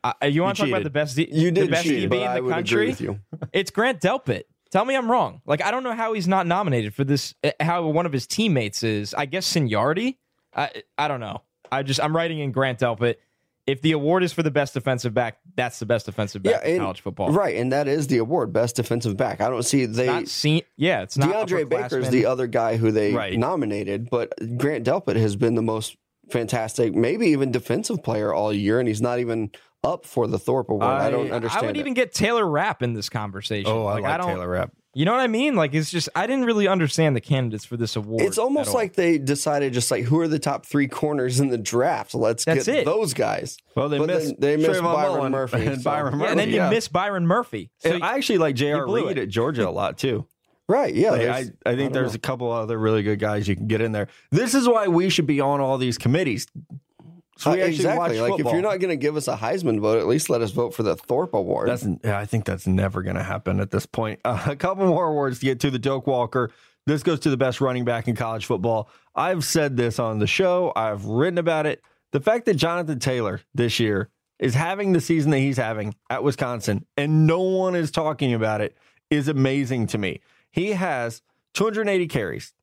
[SPEAKER 3] Uh, you want to talk about the best, D-
[SPEAKER 2] You did
[SPEAKER 3] the best
[SPEAKER 2] cheat,
[SPEAKER 3] DB in the country?
[SPEAKER 2] agree with you.
[SPEAKER 3] It's Grant Delpit. Tell me I'm wrong. Like I don't know how he's not nominated for this. uh, How one of his teammates is. I guess seniority. I I don't know. I just I'm writing in Grant Delpit. If the award is for the best defensive back, that's the best defensive back in
[SPEAKER 2] and-
[SPEAKER 3] college football.
[SPEAKER 2] Right, and that is the award, best defensive back. I don't see they.
[SPEAKER 3] Not seen. Yeah, it's not
[SPEAKER 2] DeAndre Baker is the other guy who they
[SPEAKER 1] Right.
[SPEAKER 2] nominated, but Grant Delpit has been the most fantastic, maybe even defensive player all year, and he's not even up for the Thorpe Award. I, don't understand.
[SPEAKER 3] I would
[SPEAKER 2] it.
[SPEAKER 3] even get Taylor Rapp in this conversation.
[SPEAKER 1] Oh, I like,
[SPEAKER 3] don't,
[SPEAKER 1] Taylor Rapp.
[SPEAKER 3] You know what I mean? Like it's just I didn't really understand the candidates for this award.
[SPEAKER 2] It's almost like they decided just like who are the top three corners in the draft? Let's
[SPEAKER 3] That's
[SPEAKER 2] get
[SPEAKER 3] it.
[SPEAKER 2] those guys.
[SPEAKER 1] Well, they
[SPEAKER 2] But
[SPEAKER 1] missed
[SPEAKER 2] then they missed Byron
[SPEAKER 1] Mullen
[SPEAKER 2] Murphy,
[SPEAKER 1] and
[SPEAKER 2] so-
[SPEAKER 1] Byron
[SPEAKER 3] yeah,
[SPEAKER 1] Murphy.
[SPEAKER 3] and then you
[SPEAKER 1] yeah.
[SPEAKER 3] miss Byron Murphy. So
[SPEAKER 1] And I actually like J.R.
[SPEAKER 3] blew
[SPEAKER 1] Reed at Georgia a lot too.
[SPEAKER 2] Right? Yeah.
[SPEAKER 1] Like, I, I think
[SPEAKER 2] don't
[SPEAKER 1] there's
[SPEAKER 2] know.
[SPEAKER 1] a couple other really good guys you can get in there. This is why we should be on all these committees. So we
[SPEAKER 2] Uh,
[SPEAKER 1] actually
[SPEAKER 2] exactly.
[SPEAKER 1] watch
[SPEAKER 2] Like if you're not going to give us a Heisman vote, at least let us vote for the Thorpe Award.
[SPEAKER 1] That's yeah, I think that's never going to happen at this point. Uh, a couple more awards to get to the Doak Walker. This goes to the best running back in college football. I've said this on the show, I've written about it. The fact that Jonathan Taylor this year is having the season that he's having at Wisconsin and no one is talking about it is amazing to me. He has 280 carries,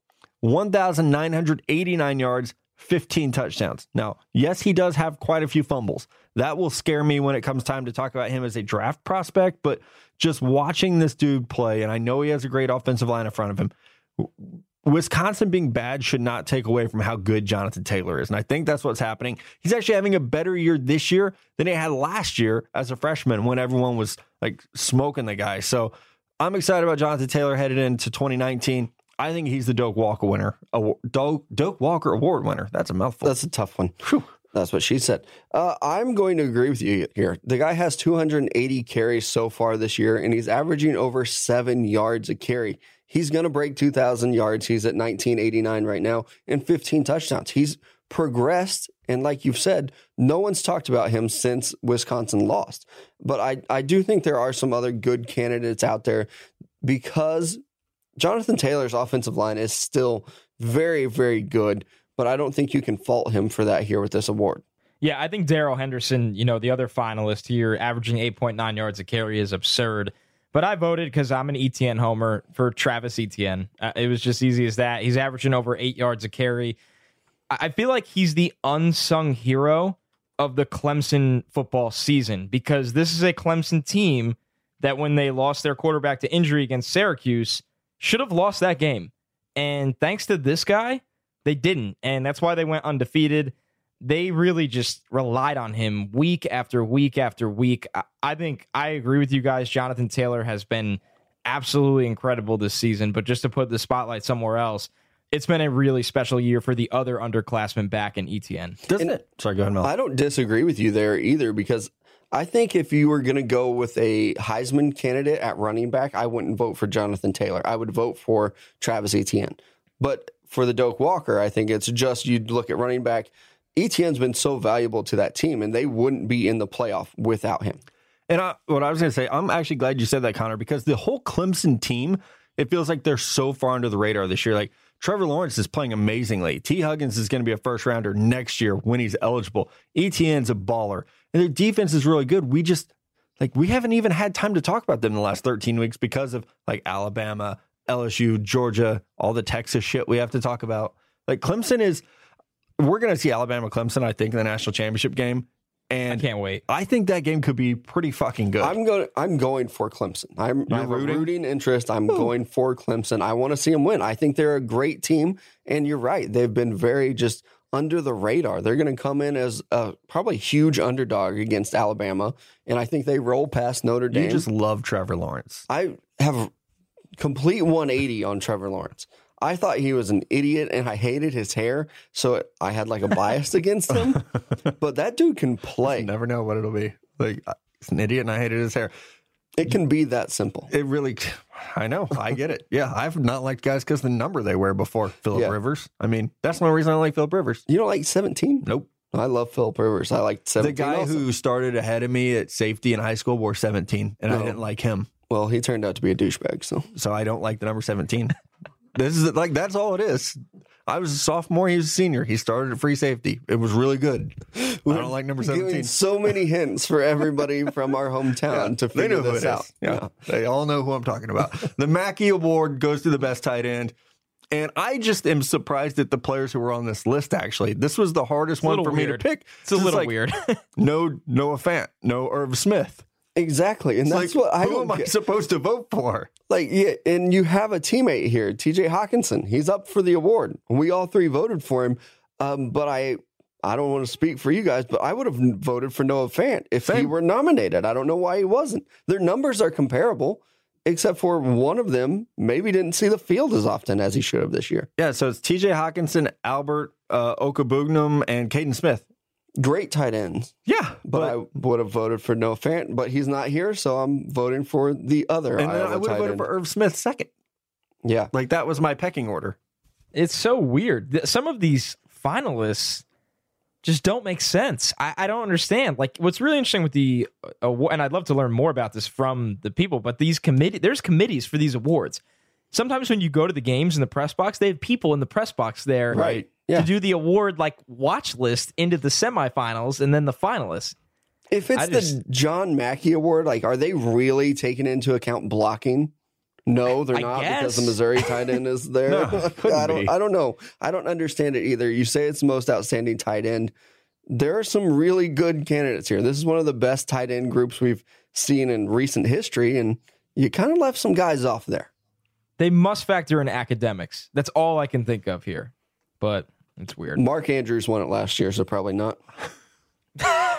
[SPEAKER 1] 1,989 yards, 15 touchdowns. Now, yes, he does have quite a few fumbles. That will scare me when it comes time to talk about him as a draft prospect, but just watching this dude play, and I know he has a great offensive line in front of him. Wisconsin being bad should not take away from how good Jonathan Taylor is. And I think that's what's happening. He's actually having a better year this year than he had last year as a freshman when everyone was like smoking the guy. So I'm excited about Jonathan Taylor headed into 2019. I think he's the Doak Walker winner. Doak, Doak Walker Award winner. That's a mouthful.
[SPEAKER 2] That's a tough one. Whew. That's what she said. Uh, I'm going to agree with you here. The guy has 280 carries so far this year, and he's averaging over seven yards a carry. He's going to break 2,000 yards. He's at 1989 right now and 15 touchdowns. He's progressed. And like you've said, no one's talked about him since Wisconsin lost. But I, I do think there are some other good candidates out there because Jonathan Taylor's offensive line is still very, very good, but I don't think you can fault him for that here with this award.
[SPEAKER 3] Yeah, I think Darrell Henderson, you know, the other finalist here, averaging 8.9 yards a carry is absurd. But I voted because I'm an Etienne homer for Travis Etienne. Uh, it was just easy as that. He's averaging over eight yards a carry. I feel like he's the unsung hero of the Clemson football season because this is a Clemson team that when they lost their quarterback to injury against Syracuse, should have lost that game. And thanks to this guy, they didn't. And that's why they went undefeated. They really just relied on him week after week after week. I think I agree with you guys. Jonathan Taylor has been absolutely incredible this season. But just to put the spotlight somewhere else, it's been a really special year for the other underclassmen back in Etienne.
[SPEAKER 1] Doesn't and it? Sorry, go ahead, Mel.
[SPEAKER 2] I don't disagree with you there either because I think if you were going to go with a Heisman candidate at running back, I wouldn't vote for Jonathan Taylor. I would vote for Travis Etienne. But for the Doak Walker, I think it's just you'd look at running back. Etienne's been so valuable to that team, and they wouldn't be in the playoff without him.
[SPEAKER 1] And I, what I was going to say, I'm actually glad you said that, Connor, because the whole Clemson team, it feels like they're so far under the radar this year. Like Trevor Lawrence is playing amazingly. Tee Higgins is going to be a first rounder next year when he's eligible. Etienne's a baller and their defense is really good. We just like we haven't even had time to talk about them in the last 13 weeks because of like Alabama, LSU, Georgia, all the Texas shit we have to talk about. Like Clemson is we're going to see Alabama Clemson I think in the national championship game. And
[SPEAKER 3] I can't wait.
[SPEAKER 1] I think that game could be pretty fucking good.
[SPEAKER 2] I'm going. I'm going for Clemson. I'm I have rooting? a rooting interest. I'm Ooh. going for Clemson. I want to see them win. I think they're a great team, and you're right. They've been very just under the radar. They're going to come in as a probably huge underdog against Alabama, and I think they roll past Notre Dame.
[SPEAKER 1] You just love Trevor Lawrence.
[SPEAKER 2] I have complete 180 on Trevor Lawrence. I thought he was an idiot and I hated his hair, so I had like a bias against him. But that dude can play.
[SPEAKER 1] You never know what it'll be. Like he's an idiot and I hated his hair.
[SPEAKER 2] It can be that simple.
[SPEAKER 1] It really, I know. I get it. Yeah, I've not liked guys because the number they wear before Philip yeah. Rivers. I mean, that's one reason I like Philip Rivers.
[SPEAKER 2] You don't like 17?
[SPEAKER 1] Nope.
[SPEAKER 2] I love Philip Rivers. I like 17.
[SPEAKER 1] The guy
[SPEAKER 2] also.
[SPEAKER 1] who started ahead of me at safety in high school wore 17, and no. I didn't like him.
[SPEAKER 2] Well, he turned out to be a douchebag, so
[SPEAKER 1] so I don't like the number 17. this is like that's all it is. I was a sophomore. He was a senior. He started at free safety. It was really good. I don't like number seventeen.
[SPEAKER 2] So many hints for everybody from our hometown yeah, to figure this out.
[SPEAKER 1] Yeah. yeah, they all know who I'm talking about. the Mackey Award goes to the best tight end. And I just am surprised at the players who were on this list. Actually, this was the hardest one for weird. me to pick.
[SPEAKER 3] It's a little like, weird.
[SPEAKER 1] no Noah Fant, no Irv Smith.
[SPEAKER 2] Exactly, and that's like, what I
[SPEAKER 1] who am I
[SPEAKER 2] get.
[SPEAKER 1] supposed to vote for?
[SPEAKER 2] Like, yeah, and you have a teammate here, T.J. Hockenson. He's up for the award. We all three voted for him, um, but I, I don't want to speak for you guys, but I would have voted for Noah Fant if Same. he were nominated. I don't know why he wasn't. Their numbers are comparable, except for one of them maybe didn't see the field as often as he should have this year.
[SPEAKER 1] Yeah, so it's T.J. Hockenson, Albert uh, Okwuegbunam, and Kaden Smith
[SPEAKER 2] great tight ends.
[SPEAKER 1] Yeah,
[SPEAKER 2] but, but I would have voted for Noah Fant, but he's not here, so I'm voting for the other.
[SPEAKER 1] And I would have voted end. for Irv Smith second.
[SPEAKER 2] Yeah,
[SPEAKER 1] like that was my pecking order.
[SPEAKER 3] It's so weird. Some of these finalists just don't make sense. I, I don't understand. Like, what's really interesting with the uh, and I'd love to learn more about this from the people. But these committee, there's committees for these awards, sometimes when you go to the games in the press box, they have people in the press box there
[SPEAKER 1] Right.
[SPEAKER 2] Yeah.
[SPEAKER 3] to do the award like watch list into the semifinals and then the finalists.
[SPEAKER 2] If it's
[SPEAKER 3] I
[SPEAKER 2] the
[SPEAKER 3] just-
[SPEAKER 2] John Mackey Award, like, are they really taking into account blocking? No, they're
[SPEAKER 3] I
[SPEAKER 2] not because the. Missouri tight end is there.
[SPEAKER 1] No,
[SPEAKER 2] I don't.
[SPEAKER 1] be.
[SPEAKER 2] I don't know. I don't understand it either. You say it's the most outstanding tight end. There are some really good candidates here. This is one of the best tight end groups we've seen in recent history, and you kind of left some guys off there.
[SPEAKER 3] They must factor in academics. That's all I can think of here. But it's weird.
[SPEAKER 2] Mark Andrews won it last year, so probably not.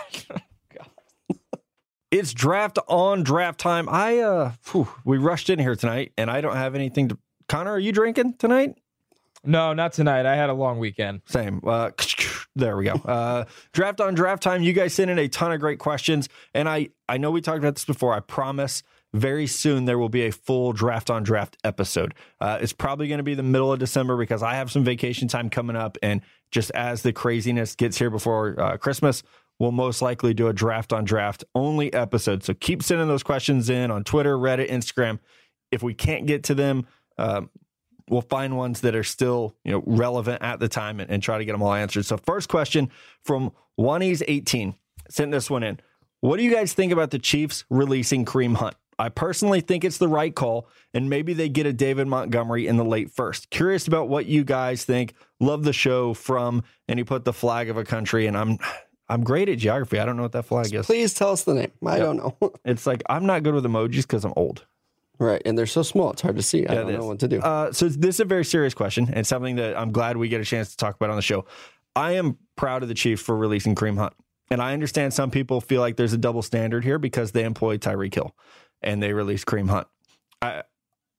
[SPEAKER 1] It's draft on draft time. I uh phew, we rushed in here tonight and I don't have anything to Connor, are you drinking tonight?
[SPEAKER 3] No, not tonight. I had a long weekend.
[SPEAKER 1] Same. Uh, there we go. Uh, draft on draft time. You guys sent in a ton of great questions, and I I know we talked about this before. I promise. Very soon there will be a full draft on draft episode. Uh, it's probably going to be the middle of December because I have some vacation time coming up, and just as the craziness gets here before uh, Christmas, we'll most likely do a draft on draft only episode. So keep sending those questions in on Twitter, Reddit, Instagram. If we can't get to them, uh, we'll find ones that are still you know relevant at the time and, and try to get them all answered. So first question from Juanies 18 sent this one in. What do you guys think about the Chiefs releasing Kareem Hunt? I personally think it's the right call, and maybe they get a David Montgomery in the late first. Curious about what you guys think. Love the show from, and he put the flag of a country, and I'm I'm great at geography. I don't know what that flag is.
[SPEAKER 2] Please tell us the name. I don't know.
[SPEAKER 1] It's like I'm not good with emojis because I'm old.
[SPEAKER 2] right, and they're so small; it's hard to see. I
[SPEAKER 1] Yeah,
[SPEAKER 2] don't know what to do.
[SPEAKER 1] Uh, so this is a very serious question and something that I'm glad we get a chance to talk about on the show. I am proud of the Chiefs for releasing Kareem Hunt. And I understand some people feel like there's a double standard here because they employ Tyreek Hill and they released Kareem Hunt. I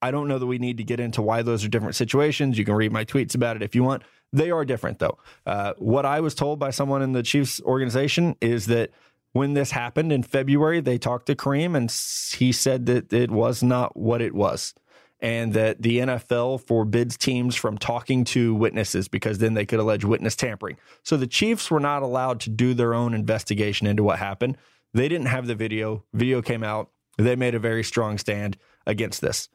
[SPEAKER 1] I don't know that we need to get into why those are different situations. You can read my tweets about it if you want. They are different though. Uh, what I was told by someone in the Chiefs organization is that when this happened in February, they talked to Kareem and he said that it was not what it was and that the NFL forbids teams from talking to witnesses because then they could allege witness tampering. So the Chiefs were not allowed to do their own investigation into what happened. They didn't have the video. Video came out. They made a very strong stand against this.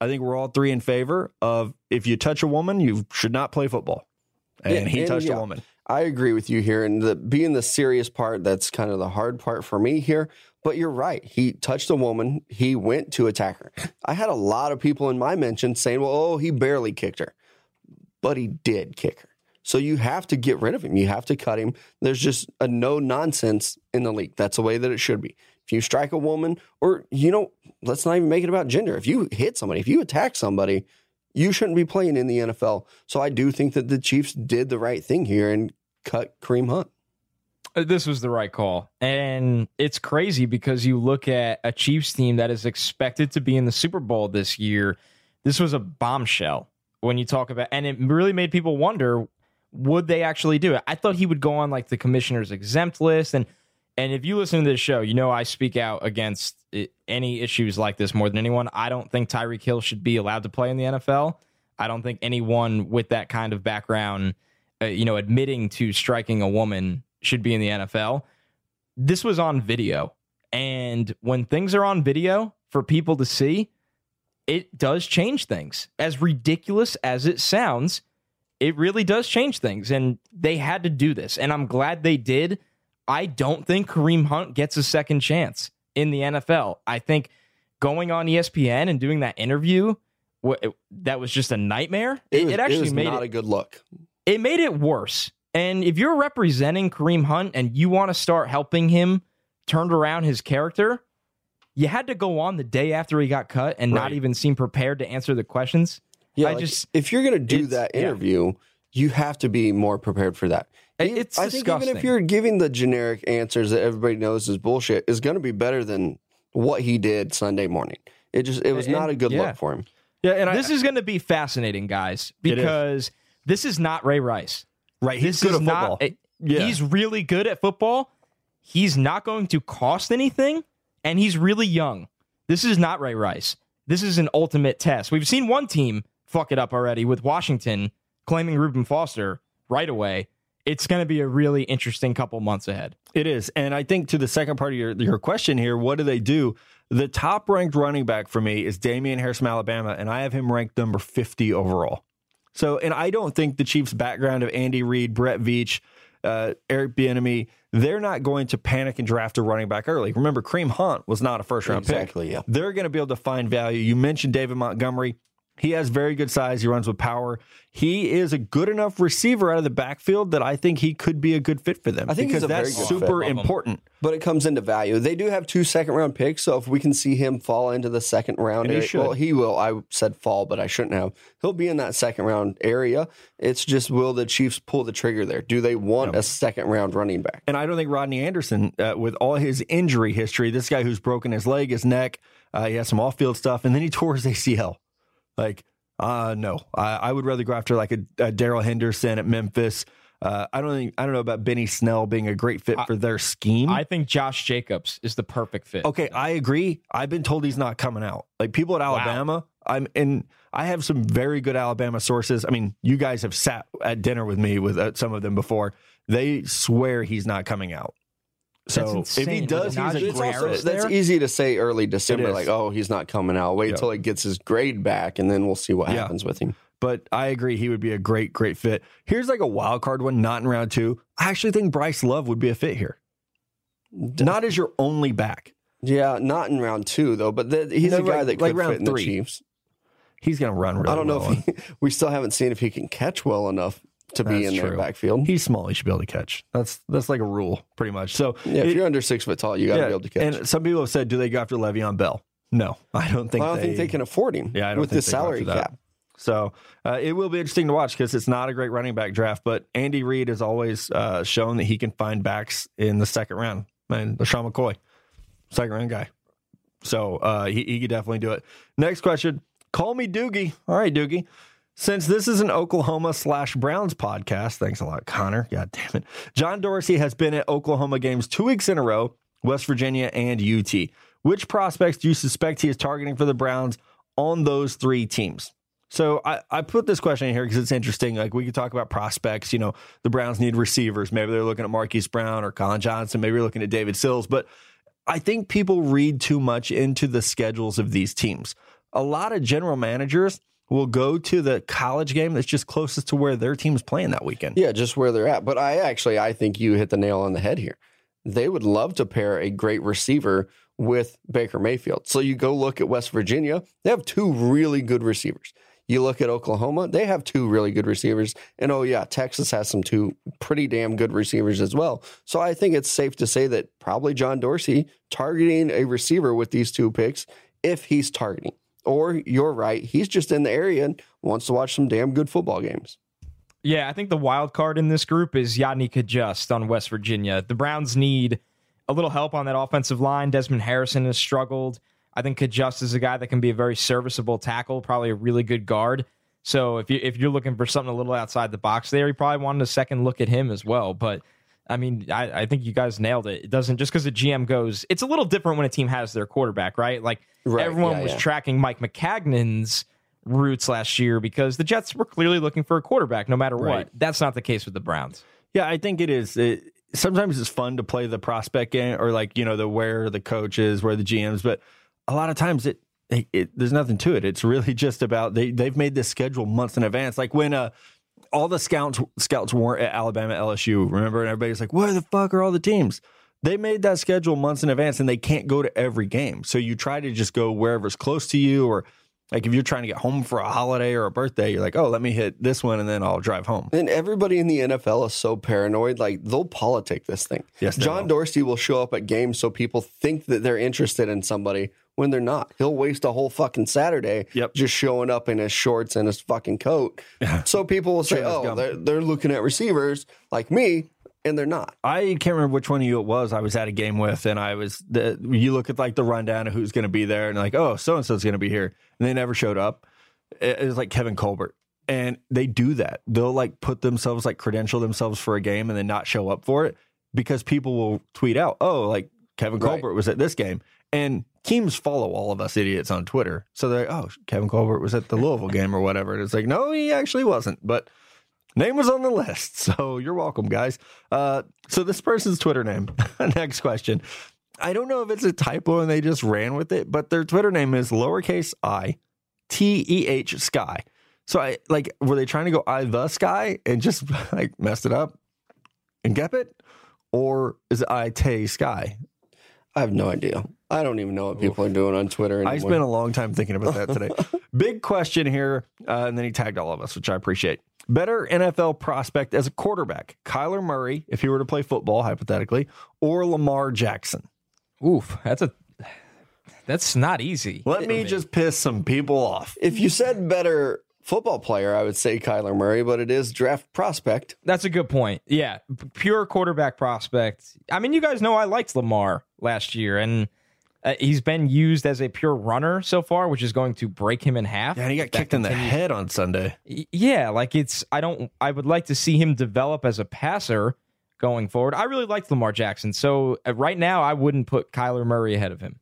[SPEAKER 1] I think we're all three in favor of if you touch a woman, you should not play football. And
[SPEAKER 2] Yeah,
[SPEAKER 1] he
[SPEAKER 2] and
[SPEAKER 1] touched
[SPEAKER 2] yeah.
[SPEAKER 1] a woman.
[SPEAKER 2] I agree with you here, and the being the serious part that's kind of the hard part for me here. But you're right. He touched a woman. He went to attack her. I had a lot of people in my mention saying, "Well, oh, he barely kicked her," but he did kick her. So you have to get rid of him. You have to cut him. There's just a no nonsense in the league. That's the way that it should be. If you strike a woman, or you know, let's not even make it about gender. If you hit somebody, if you attack somebody, you shouldn't be playing in the NFL. So I do think that the Chiefs did the right thing here and cut Kareem Hunt.
[SPEAKER 3] Uh, This was the right call. And it's crazy because you look at a Chiefs team that is expected to be in the Super Bowl this year. This was a bombshell when you talk about, and it really made people wonder would they actually do it? I thought he would go on like the commissioner's exempt list. And and if you listen to this show, you know I speak out against any issues like this more than anyone. I don't think Tyreek Hill should be allowed to play in the NFL. I don't think anyone with that kind of background, uh, you know, admitting to striking a woman should be in the NFL. This was on video. And when things are on video for people to see, it does change things. As ridiculous as it sounds, it really does change things. And they had to do this. And I'm glad they did. I don't think Kareem Hunt gets a second chance in the NFL. I think going on ESPN and doing that interview, that was just a nightmare. It,
[SPEAKER 2] was,
[SPEAKER 3] it actually
[SPEAKER 2] was
[SPEAKER 3] made
[SPEAKER 2] not
[SPEAKER 3] it
[SPEAKER 2] a good look.
[SPEAKER 3] it made it worse. And if you're representing Kareem Hunt and you want to start helping him turn around his character, you had to go on the day after he got cut and not even seem prepared to answer the questions.
[SPEAKER 2] Yeah,
[SPEAKER 3] I
[SPEAKER 2] like,
[SPEAKER 3] just-
[SPEAKER 2] if you're going to do that
[SPEAKER 3] yeah.
[SPEAKER 2] interview, you have to be more prepared for that.
[SPEAKER 3] It-
[SPEAKER 2] Even-
[SPEAKER 3] it's
[SPEAKER 2] I think even if you're giving the generic answers that everybody knows is bullshit, is going to be better than what he did Sunday morning. It just it was
[SPEAKER 3] And-
[SPEAKER 2] not a good
[SPEAKER 3] yeah.
[SPEAKER 2] look for him.
[SPEAKER 1] Yeah, and
[SPEAKER 3] this is going to be fascinating, guys,
[SPEAKER 1] It is.
[SPEAKER 3] because this is not Ray Rice.
[SPEAKER 1] Right. He's
[SPEAKER 3] this
[SPEAKER 1] good
[SPEAKER 3] is
[SPEAKER 1] at football.
[SPEAKER 3] not. eh,
[SPEAKER 1] Yeah.
[SPEAKER 3] He's really good at football. He's not going to cost anything, and he's really young. This is not Ray Rice. This is an ultimate test. We've seen one team fuck it up already with Washington claiming Reuben Foster right away. It's going to be a really interesting couple months ahead.
[SPEAKER 1] It is. And I think to the second part of your, your question here, what do they do? The top ranked running back for me is Damien Harris from Alabama, and I have him ranked number 50 overall. So, and I don't think the Chiefs' background of Andy Reid, Brett Veach, uh, Eric Bieniemy, they're not going to panic and draft a running back early. Remember, Kareem Hunt was not a first round
[SPEAKER 2] Exactly,
[SPEAKER 1] pick.
[SPEAKER 2] yeah.
[SPEAKER 1] They're going to be able to find value. You mentioned David Montgomery. He has very good size. He runs with power. He is a good enough receiver out of the backfield that I think he could be a good fit for them.
[SPEAKER 2] I think he's
[SPEAKER 1] because
[SPEAKER 2] a very
[SPEAKER 1] that's
[SPEAKER 2] good
[SPEAKER 1] super
[SPEAKER 3] Love
[SPEAKER 1] important.
[SPEAKER 2] But it comes into value. They do have two second round picks, so if we can see him fall into the second round,
[SPEAKER 1] he should.
[SPEAKER 2] well, he will. I said fall, but I shouldn't have. He'll be in that second round area. It's just will the Chiefs pull the trigger there? Do they want a second round running back?
[SPEAKER 1] And I don't think Rodney Anderson, uh, with all his injury history, this guy who's broken his leg, his neck, uh, he has some off field stuff, and then he tore his ACL. Like, uh, no, I, I would rather go after like a, a Darrell Henderson at Memphis. Uh, I don't think I don't know about Benny Snell being a great fit for their scheme.
[SPEAKER 3] I think Josh Jacobs is the perfect fit.
[SPEAKER 1] okay, I agree. I've been told he's not coming out. Like people at Alabama, I'm and I have some very good Alabama sources. I mean, you guys have sat at dinner with me with uh, some of them before. They swear he's not coming out. So if he does,
[SPEAKER 3] With
[SPEAKER 1] he's a
[SPEAKER 3] Najee
[SPEAKER 2] It's
[SPEAKER 1] great
[SPEAKER 2] also, that's easy to say early December, like, oh, he's not coming out. Wait
[SPEAKER 1] Yeah.
[SPEAKER 2] till he gets his grade back, and then we'll see what
[SPEAKER 1] Yeah.
[SPEAKER 2] happens with him.
[SPEAKER 1] but I agree he would be a great, great fit. Here's like a wild card one, not in round two. I actually think Bryce Love would be a fit here. Not as your only back.
[SPEAKER 2] Yeah, not in round two though, but the, he's
[SPEAKER 1] No,
[SPEAKER 2] a guy
[SPEAKER 1] like-
[SPEAKER 2] that
[SPEAKER 1] like
[SPEAKER 2] could
[SPEAKER 1] round
[SPEAKER 2] fit in
[SPEAKER 1] three.
[SPEAKER 2] the Chiefs.
[SPEAKER 1] He's going to run really
[SPEAKER 2] I don't know
[SPEAKER 1] well.
[SPEAKER 2] if he, we still haven't seen if he can catch well enough to be
[SPEAKER 1] That's
[SPEAKER 2] in their backfield.
[SPEAKER 1] He's small. He should be able to catch. That's that's like a rule, pretty much. So
[SPEAKER 2] Yeah, if
[SPEAKER 1] it-
[SPEAKER 2] you're under six foot tall, you got to
[SPEAKER 1] yeah,
[SPEAKER 2] be able to catch.
[SPEAKER 1] And some people have said, do they go after Le'Veon Bell? No, I don't think.
[SPEAKER 2] I don't think they can afford him.
[SPEAKER 1] Yeah, I don't
[SPEAKER 2] with the salary cap.
[SPEAKER 1] So uh, it will be interesting to watch because it's not a great running back draft, but Andy Reid has always uh, shown that he can find backs in the second round. And LeSean McCoy, second round guy. So uh, he, he could definitely do it. Next question. Call me Doogie. All right, Doogie. Since this is an Oklahoma slash Browns podcast, thanks a lot, Connor. God damn it. John Dorsey has been at Oklahoma games two weeks in a row, West Virginia and UT. Which prospects do you suspect he is targeting for the Browns on those three teams? So I, I put this question in here because it's interesting. Like we could talk about prospects. You know, the Browns need receivers. Maybe they're looking at Marquise Brown or Collin Johnson. Maybe you're looking at David Sills. But I think people read too much into the schedules of these teams. A lot of general managers will go to the college game that's just closest to where their team's playing that weekend.
[SPEAKER 2] Yeah, just where they're at. But I actually I think you hit the nail on the head here. They would love to pair a great receiver with Baker Mayfield. So you go look at West Virginia, they have two really good receivers. You look at Oklahoma, they have two really good receivers. And oh yeah, Texas has some two pretty damn good receivers as well. So I think it's safe to say that probably John Dorsey targeting a receiver with these two picks if he's targeting. Or you're right, he's just in the area and wants to watch some damn good football games.
[SPEAKER 3] Yeah, I think the wild card in this group is Yodny Cajuste on West Virginia. The Browns need a little help on that offensive line. Desmond Harrison has struggled. I think Cajuste is a guy that can be a very serviceable tackle, probably a really good guard. So if you if you're looking for something a little outside the box there, you probably wanted a second look at him as well. But I mean, I, I think you guys nailed it. It doesn't just because the GM goes. It's a little different when a team has their quarterback, right? Like
[SPEAKER 2] Right,
[SPEAKER 3] everyone
[SPEAKER 2] yeah,
[SPEAKER 3] was
[SPEAKER 2] yeah.
[SPEAKER 3] tracking Mike Maccagnan's roots last year because the Jets were clearly looking for a quarterback no matter
[SPEAKER 1] Right.
[SPEAKER 3] what. That's not the case with the Browns.
[SPEAKER 1] Yeah, I think it is. It, sometimes it's fun to play the prospect game or like, you know, the where the coach is, where the GMs, but a lot of times it, it, it there's nothing to it. It's really just about they they've made this schedule months in advance. Like when uh all the scouts scouts weren't at Alabama LSU, remember? And everybody's like, where the fuck are all the teams? They made that schedule months in advance and they can't go to every game. So you try to just go wherever's close to you or like if you're trying to get home for a holiday or a birthday, you're like, oh, let me hit this one and then I'll drive home.
[SPEAKER 2] And everybody in the NFL is so paranoid, like they'll politic this thing.
[SPEAKER 1] Yes,
[SPEAKER 2] John
[SPEAKER 1] will.
[SPEAKER 2] Dorsey will show up at games so people think that they're interested in somebody when they're not. He'll waste a whole fucking Saturday
[SPEAKER 1] Yep.
[SPEAKER 2] just showing up in his shorts and his fucking coat. So people will say, "Oh, they're, they're looking at receivers like me," and they're not.
[SPEAKER 1] I can't remember which one of you it was. I was at a game with, and I was. The, you look at like the rundown of who's going to be there, and like, oh, so and so's going to be here, and they never showed up. It, it was like Kevin Colbert, and they do that. They'll like put themselves like credential themselves for a game and then not show up for it because people will tweet out, oh, like Kevin
[SPEAKER 2] Right.
[SPEAKER 1] Colbert was at this game, and teams follow all of us idiots on Twitter, so they're like, oh, Kevin Colbert was at the Louisville game or whatever, and it's like, no, he actually wasn't, but. Name was on the list, so you're welcome, guys. Uh, so this person's Twitter name. Next question: I don't know if it's a typo and they just ran with it, but their Twitter name is lowercase i T E H Sky. So I like were they trying to go I the Sky and just like messed it up and get it? Or is it I Sky?
[SPEAKER 2] I have no idea. I don't even know what people are doing on Twitter anymore.
[SPEAKER 1] I spent a long time thinking about that today. Big question here. Uh, and then he tagged all of us, which I appreciate. Better NFL prospect as a quarterback, Kyler Murray, if he were to play football, hypothetically, or Lamar Jackson?
[SPEAKER 3] Oof, that's a that's not easy.
[SPEAKER 1] Let me just piss some people off.
[SPEAKER 2] if you said better football player, I would say Kyler Murray, but it is draft prospect.
[SPEAKER 3] That's a good point. Yeah, pure quarterback prospect. I mean, you guys know I liked Lamar last year, and uh, he's been used as a pure runner so far, which is going to break him in half.
[SPEAKER 1] Yeah, and he got
[SPEAKER 3] That
[SPEAKER 1] kicked in the head on Sunday.
[SPEAKER 3] Yeah, like it's. I don't. I would like to see him develop as a passer going forward. I really liked Lamar Jackson, so uh, right now I wouldn't put Kyler Murray ahead of him.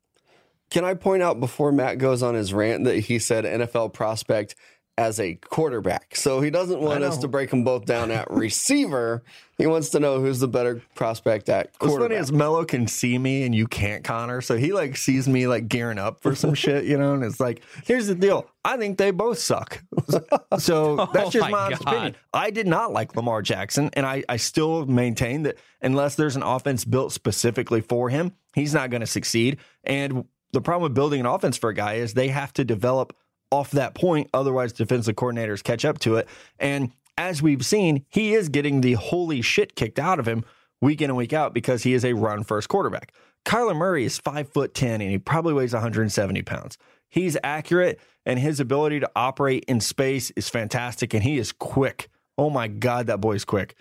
[SPEAKER 2] Can I point out before Matt goes on his rant that he said NFL prospect as a quarterback? So he doesn't want us to break them both down at receiver. He wants to know who's the better prospect at quarterback.
[SPEAKER 1] What's funny is Mello can see me and you can't, Connor. So he like sees me like gearing up for some shit, you know. And it's like, here's the deal: I think they both suck. So oh that's
[SPEAKER 3] Oh
[SPEAKER 1] just
[SPEAKER 3] my
[SPEAKER 1] my, opinion. I did not like Lamar Jackson, and I I still maintain that unless there's an offense built specifically for him, he's not going to succeed. And the problem with building an offense for a guy is they have to develop off that point, otherwise defensive coordinators catch up to it. And as we've seen, he is getting the holy shit kicked out of him week in and week out because he is a run first quarterback. Kyler Murray is five foot ten and he probably weighs 170 pounds. He's accurate and his ability to operate in space is fantastic and he is quick. Oh my god, that boy's quick.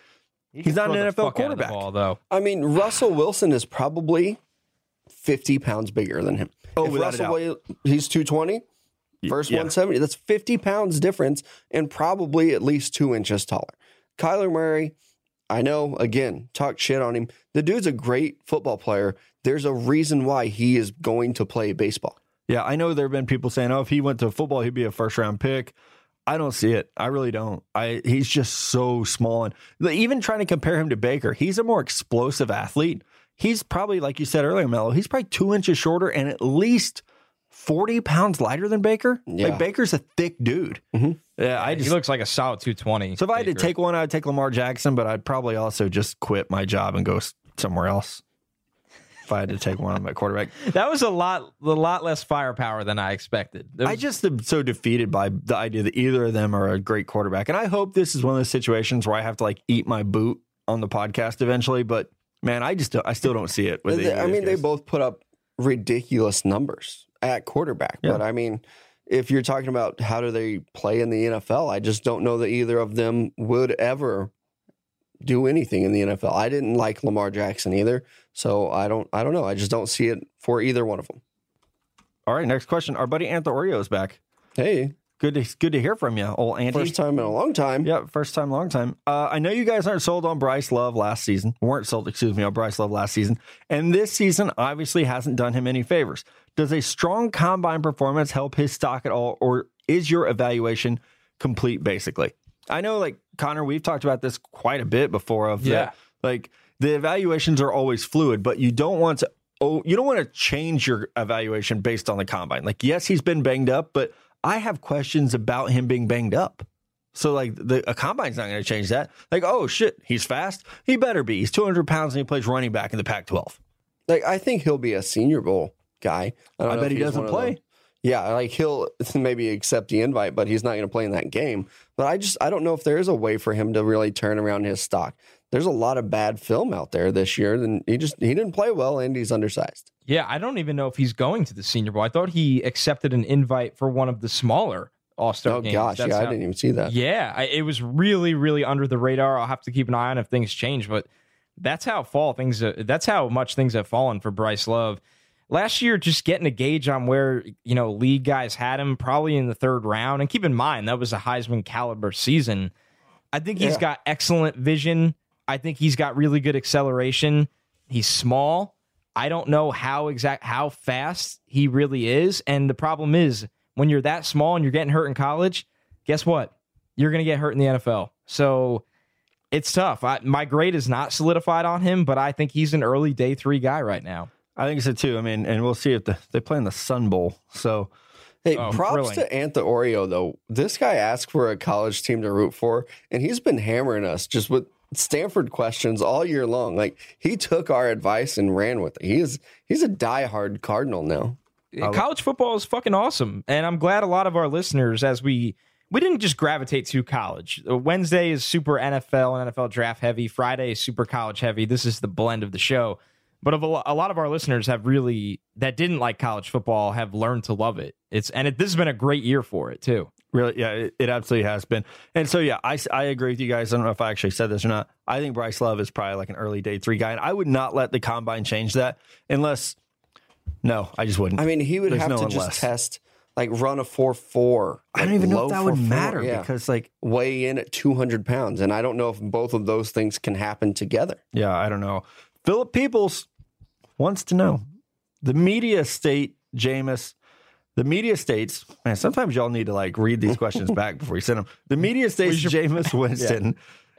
[SPEAKER 1] He's not an NFL
[SPEAKER 3] fuck out of the
[SPEAKER 1] quarterback.
[SPEAKER 3] ball, though.
[SPEAKER 2] I mean, Russell Wilson is probably 50 pounds bigger than him.
[SPEAKER 1] Oh,
[SPEAKER 2] if
[SPEAKER 1] without a doubt.
[SPEAKER 2] weighs, he's 220, first
[SPEAKER 1] yeah.
[SPEAKER 2] 170. That's 50 pounds difference and probably at least two inches taller. Kyler Murray, I know, again, talk shit on him. The dude's a great football player. There's a reason why he is going to play baseball.
[SPEAKER 1] Yeah, I know there have been people saying, "Oh, if he went to football, he'd be a first round pick." I don't see it. I really don't. I he's just so small, and even trying to compare him to Baker, he's a more explosive athlete. He's probably, like you said earlier, Mello. He's probably two inches shorter and at least forty pounds lighter than Baker.
[SPEAKER 2] Yeah.
[SPEAKER 1] Like Baker's a thick dude.
[SPEAKER 2] Mhm.
[SPEAKER 1] Yeah, I
[SPEAKER 3] He looks like a solid 220.
[SPEAKER 1] so if I had to take one, I'd take Lamar Jackson, but I'd probably also just quit my job and go somewhere else. If I had to take one on my quarterback,
[SPEAKER 3] that was a lot, a lot less firepower than I expected. There
[SPEAKER 1] I just am so defeated by the idea that either of them are a great quarterback. And I hope this is one of those situations where I have to like eat my boot on the podcast eventually. But man, I just don't, I still don't see it. With
[SPEAKER 2] They-
[SPEAKER 1] either
[SPEAKER 2] I mean,
[SPEAKER 1] these
[SPEAKER 2] they both put up ridiculous numbers at quarterback.
[SPEAKER 1] Yeah.
[SPEAKER 2] But I mean, if you're talking about how do they play in the NFL, I just don't know that either of them would ever do anything in the NFL. I didn't like Lamar Jackson either, so I don't I don't know. I just don't see it for either one of them.
[SPEAKER 1] All right, next question. Our buddy Anthony Oreo is back.
[SPEAKER 2] Hey,
[SPEAKER 1] Good to good to hear from you, old Andy.
[SPEAKER 2] first time in a long time.
[SPEAKER 1] Yeah, first time, long time. Uh, I know you guys aren't sold on Bryce Love last season. weren't sold, excuse me, on Bryce Love last season. And this season obviously hasn't done him any favors. Does a strong combine performance help his stock at all, or is your evaluation complete basically? I know, like Connor, we've talked about this quite a bit before. Of
[SPEAKER 3] Yeah.
[SPEAKER 1] that, like the evaluations are always fluid, but you don't want to. Oh, you don't want to change your evaluation based on the combine. Like, yes, he's been banged up, but I have questions about him being banged up. So like the a combine's not going to change that. Like, oh shit, he's fast. He better be. He's 200 pounds and he plays running back in the Pac-12.
[SPEAKER 2] Like I think he'll be a Senior Bowl guy. don't
[SPEAKER 1] I
[SPEAKER 2] know
[SPEAKER 1] bet he doesn't play.
[SPEAKER 2] Yeah, like he'll maybe accept the invite, but he's not going to play in that game. But I just I don't know if there is a way for him to really turn around his stock. There's a lot of bad film out there this year, and he just he didn't play well, and he's undersized.
[SPEAKER 3] yeah, I don't even know if he's going to the Senior Bowl. I thought he accepted an invite for one of the smaller All Star
[SPEAKER 2] Oh
[SPEAKER 3] games.
[SPEAKER 2] gosh,
[SPEAKER 3] That's
[SPEAKER 2] yeah, I didn't even see that.
[SPEAKER 3] Yeah, I, it was really, really under the radar. I'll have to keep an eye on if things change, but that's how fall things. uh, That's how much things have fallen for Bryce Love. Last year, just getting a gauge on where you know league guys had him, probably in the third round. And keep in mind that was a Heisman caliber season. I think he's
[SPEAKER 2] Yeah.
[SPEAKER 3] got excellent vision. I think he's got really good acceleration. He's small. I don't know how exact how fast he really is. And the problem is when you're that small and you're getting hurt in college, guess what? You're going to get hurt in the NFL. So it's tough. I, my grade is not solidified on him, but I think he's an early day three guy right now.
[SPEAKER 1] I think so too. I mean, and we'll see if the, they play in the Sun Bowl. So
[SPEAKER 2] Hey,
[SPEAKER 3] Oh,
[SPEAKER 2] props
[SPEAKER 3] thrilling.
[SPEAKER 2] to Anta Oreo though. This guy asked for a college team to root for, and he's been hammering us just with Stanford questions all year long. Like he took our advice and ran with it. He is he's a diehard Cardinal now.
[SPEAKER 3] college football is fucking awesome. And i'm glad a lot of our listeners as we we didn't just gravitate to college. Uh, wednesday is super nfl and nfl draft heavy. Friday is super college heavy. This is the blend of the show. But of a, a lot of our listeners have really that didn't like college football have learned to love it. It's and it, this has been a great year for it too
[SPEAKER 1] Really, yeah, it, it absolutely has been. And so, yeah, I, I agree with you guys. I don't know if I actually said this or not. I think Bryce Love is probably like an early day three guy. And I would not let the combine change that unless, no, I just wouldn't.
[SPEAKER 2] I mean, he would
[SPEAKER 1] There's
[SPEAKER 2] have
[SPEAKER 1] no
[SPEAKER 2] to just
[SPEAKER 1] less.
[SPEAKER 2] test like run a four four.
[SPEAKER 1] I don't even know if that would matter because, like,
[SPEAKER 2] weigh in at two hundred pounds, and I don't know if both of those things can happen together.
[SPEAKER 1] yeah, I don't know. Philip Peoples wants to know the media state, Jameis. The media states, man, sometimes y'all need to like read these questions back before you send them. The media states Jameis Winston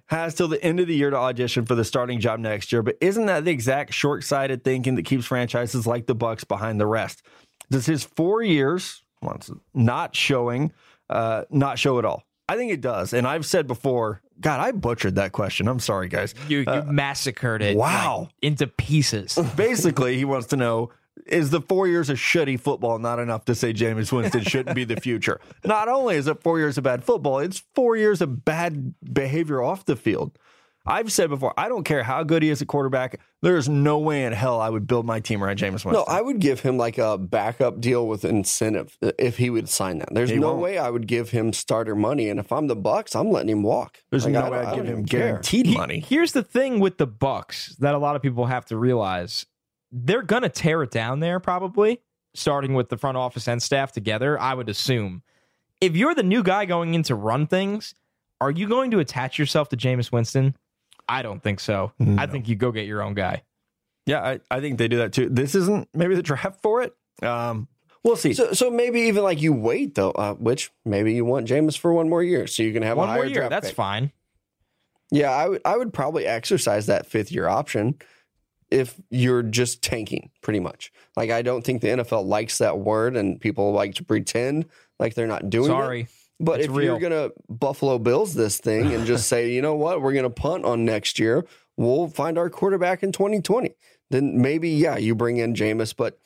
[SPEAKER 1] has till the end of the year to audition for the starting job next year, but isn't that the exact short-sighted thinking that keeps franchises like the Bucs behind the rest? Does his four years once not showing uh, not show at all? I think it does, and I've said before. God, I butchered that question. I'm sorry, guys.
[SPEAKER 3] you, you massacred it
[SPEAKER 1] wow.
[SPEAKER 3] like, into pieces
[SPEAKER 1] Basically, he wants to know is the four years of shitty football not enough to say Jameis Winston shouldn't be the future? Not only is it four years of bad football, it's four years of bad behavior off the field. I've said before, I don't care how good he is at quarterback. There is no way in hell I would build my team around Jameis Winston.
[SPEAKER 2] No, I would give him like a backup deal with incentive uh, if he would sign that. There's
[SPEAKER 1] He
[SPEAKER 2] no
[SPEAKER 1] won't.
[SPEAKER 2] way I would give him starter money, and if I'm the Bucs, I'm letting him walk.
[SPEAKER 1] There's
[SPEAKER 2] Like,
[SPEAKER 1] no
[SPEAKER 2] I
[SPEAKER 1] way
[SPEAKER 2] don't- I
[SPEAKER 1] I'd give him
[SPEAKER 2] even care.
[SPEAKER 1] guaranteed
[SPEAKER 3] He-
[SPEAKER 1] money.
[SPEAKER 3] Here's the thing with the Bucs that a lot of people have to realize: they're gonna tear it down there, probably starting with the front office and staff together. I would assume. If you're the new guy going in to run things, are you going to attach yourself to Jameis Winston? I don't think so. I think you go get your own guy.
[SPEAKER 1] Yeah, I, I think they do that too. This isn't maybe the draft for it. Um, we'll see.
[SPEAKER 2] So, so maybe even like you wait though, uh, which maybe you want Jameis for one more year, so you can have
[SPEAKER 3] One
[SPEAKER 2] a higher
[SPEAKER 3] more year,
[SPEAKER 2] draft
[SPEAKER 3] that's
[SPEAKER 2] pick.
[SPEAKER 3] fine.
[SPEAKER 2] Yeah, I would I would probably exercise that fifth year option if you're just tanking, pretty much. Like I don't think the NFL likes that word, and people like to pretend like they're not doing it.
[SPEAKER 3] Sorry.
[SPEAKER 2] But
[SPEAKER 3] It's
[SPEAKER 2] if
[SPEAKER 3] real.
[SPEAKER 2] you're gonna Buffalo Bills this thing and just say, you know what, we're gonna punt on next year, we'll find our quarterback in 2020. Then maybe yeah, you bring in Jameis, but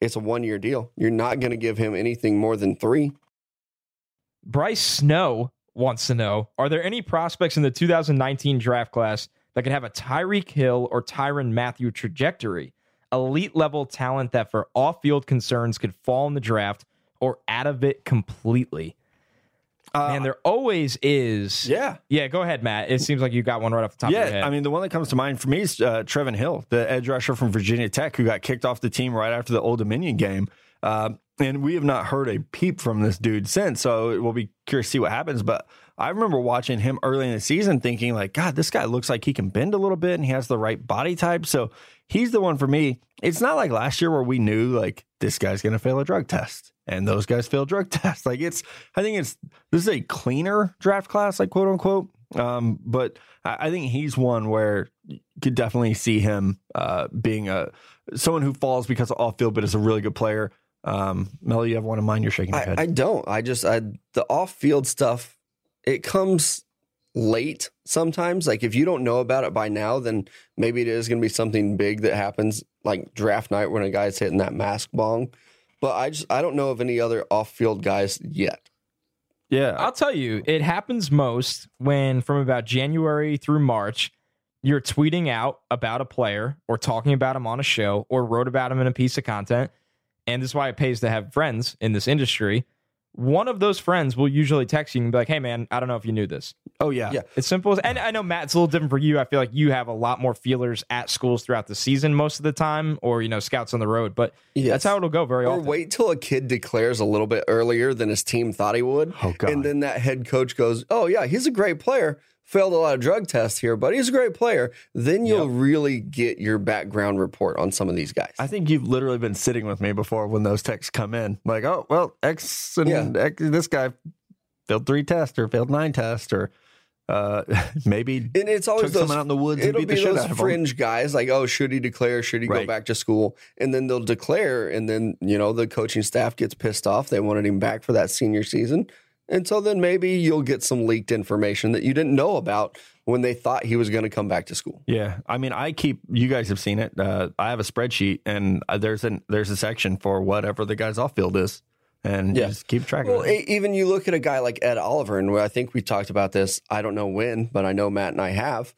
[SPEAKER 2] it's a one year deal. You're not gonna give him anything more than three.
[SPEAKER 3] Bryce Snow wants to know Are there any prospects in the 2019 draft class that could have a Tyreek Hill or Tyrann Mathieu trajectory? Elite level talent that, for off field concerns, could fall in the draft or out of it completely.
[SPEAKER 1] Uh,
[SPEAKER 3] Man, there always is.
[SPEAKER 1] yeah,
[SPEAKER 3] Yeah, go ahead, Matt. It seems like you got one right off the top of your
[SPEAKER 1] Yeah,
[SPEAKER 3] head.
[SPEAKER 1] I mean, the one that comes to mind for me is uh, Trevon Hill, the edge rusher from Virginia Tech, who got kicked off the team right after the Old Dominion game. Uh, and we have not heard a peep from this dude since. So we'll be curious to see what happens. But I remember watching him early in the season thinking, like, God, this guy looks like he can bend a little bit and he has the right body type. So he's the one for me. It's not like last year where we knew, like, this guy's going to fail a drug test and those guys fail drug tests. Like, it's, I think it's, this is a cleaner draft class, like, quote unquote. Um, but I, I think he's one where you could definitely see him uh, being a someone who falls because of off field, but is a really good player. Um, Mel, you have one in mind? You're shaking your
[SPEAKER 2] I,
[SPEAKER 1] head.
[SPEAKER 2] I don't. I just I the off field stuff. It comes late sometimes. Like if you don't know about it by now, then maybe it is going to be something big that happens, like draft night when a guy's hitting that mask bong. But I just I don't know of any other off field guys yet.
[SPEAKER 1] yeah,
[SPEAKER 3] I'll tell you, it happens most when from about January through March, you're tweeting out about a player or talking about him on a show or wrote about him in a piece of content. And this is why it pays to have friends in this industry. One of those friends will usually text you and be like, hey, man, I don't know if you knew this.
[SPEAKER 1] oh yeah,
[SPEAKER 2] Yeah.
[SPEAKER 3] It's simple as, and I know Matt, it's a little different for you. I feel like you have a lot more feelers at schools throughout the season most of the time, or, you know, scouts on the road. But
[SPEAKER 2] Yes.
[SPEAKER 3] that's how it'll go very
[SPEAKER 2] Or
[SPEAKER 3] often.
[SPEAKER 2] Or wait till a kid declares a little bit earlier than his team thought he would.
[SPEAKER 1] Oh, God.
[SPEAKER 2] And then that head coach goes, Oh, yeah, he's a great player. Failed a lot of drug tests here, but he's a great player. Then you'll really get your background report on some of these guys.
[SPEAKER 1] I think you've literally been sitting with me before when those texts come in. Like, oh well, X and
[SPEAKER 2] Yeah.
[SPEAKER 1] X, this guy failed three tests or failed nine tests or uh, maybe
[SPEAKER 2] And it's always those
[SPEAKER 1] someone out in the woods
[SPEAKER 2] it'll be
[SPEAKER 1] the
[SPEAKER 2] those
[SPEAKER 1] out of 'em.
[SPEAKER 2] fringe guys like, oh, should he declare? Should he go back to school? And then they'll declare, and then you know the coaching staff gets pissed off. They wanted him back for that senior season, and so then maybe you'll get some leaked information that you didn't know about when they thought he was going to come back to school.
[SPEAKER 1] Yeah, I mean, I keep. You guys have seen it. Uh, I have a spreadsheet, and uh, there's an there's a section for whatever the guy's off field is, and
[SPEAKER 2] Yeah.
[SPEAKER 1] just keep track
[SPEAKER 2] Well,
[SPEAKER 1] of it.
[SPEAKER 2] even you look at a guy like Ed Oliver, and I think we talked about this. I don't know when, but I know Matt and I have.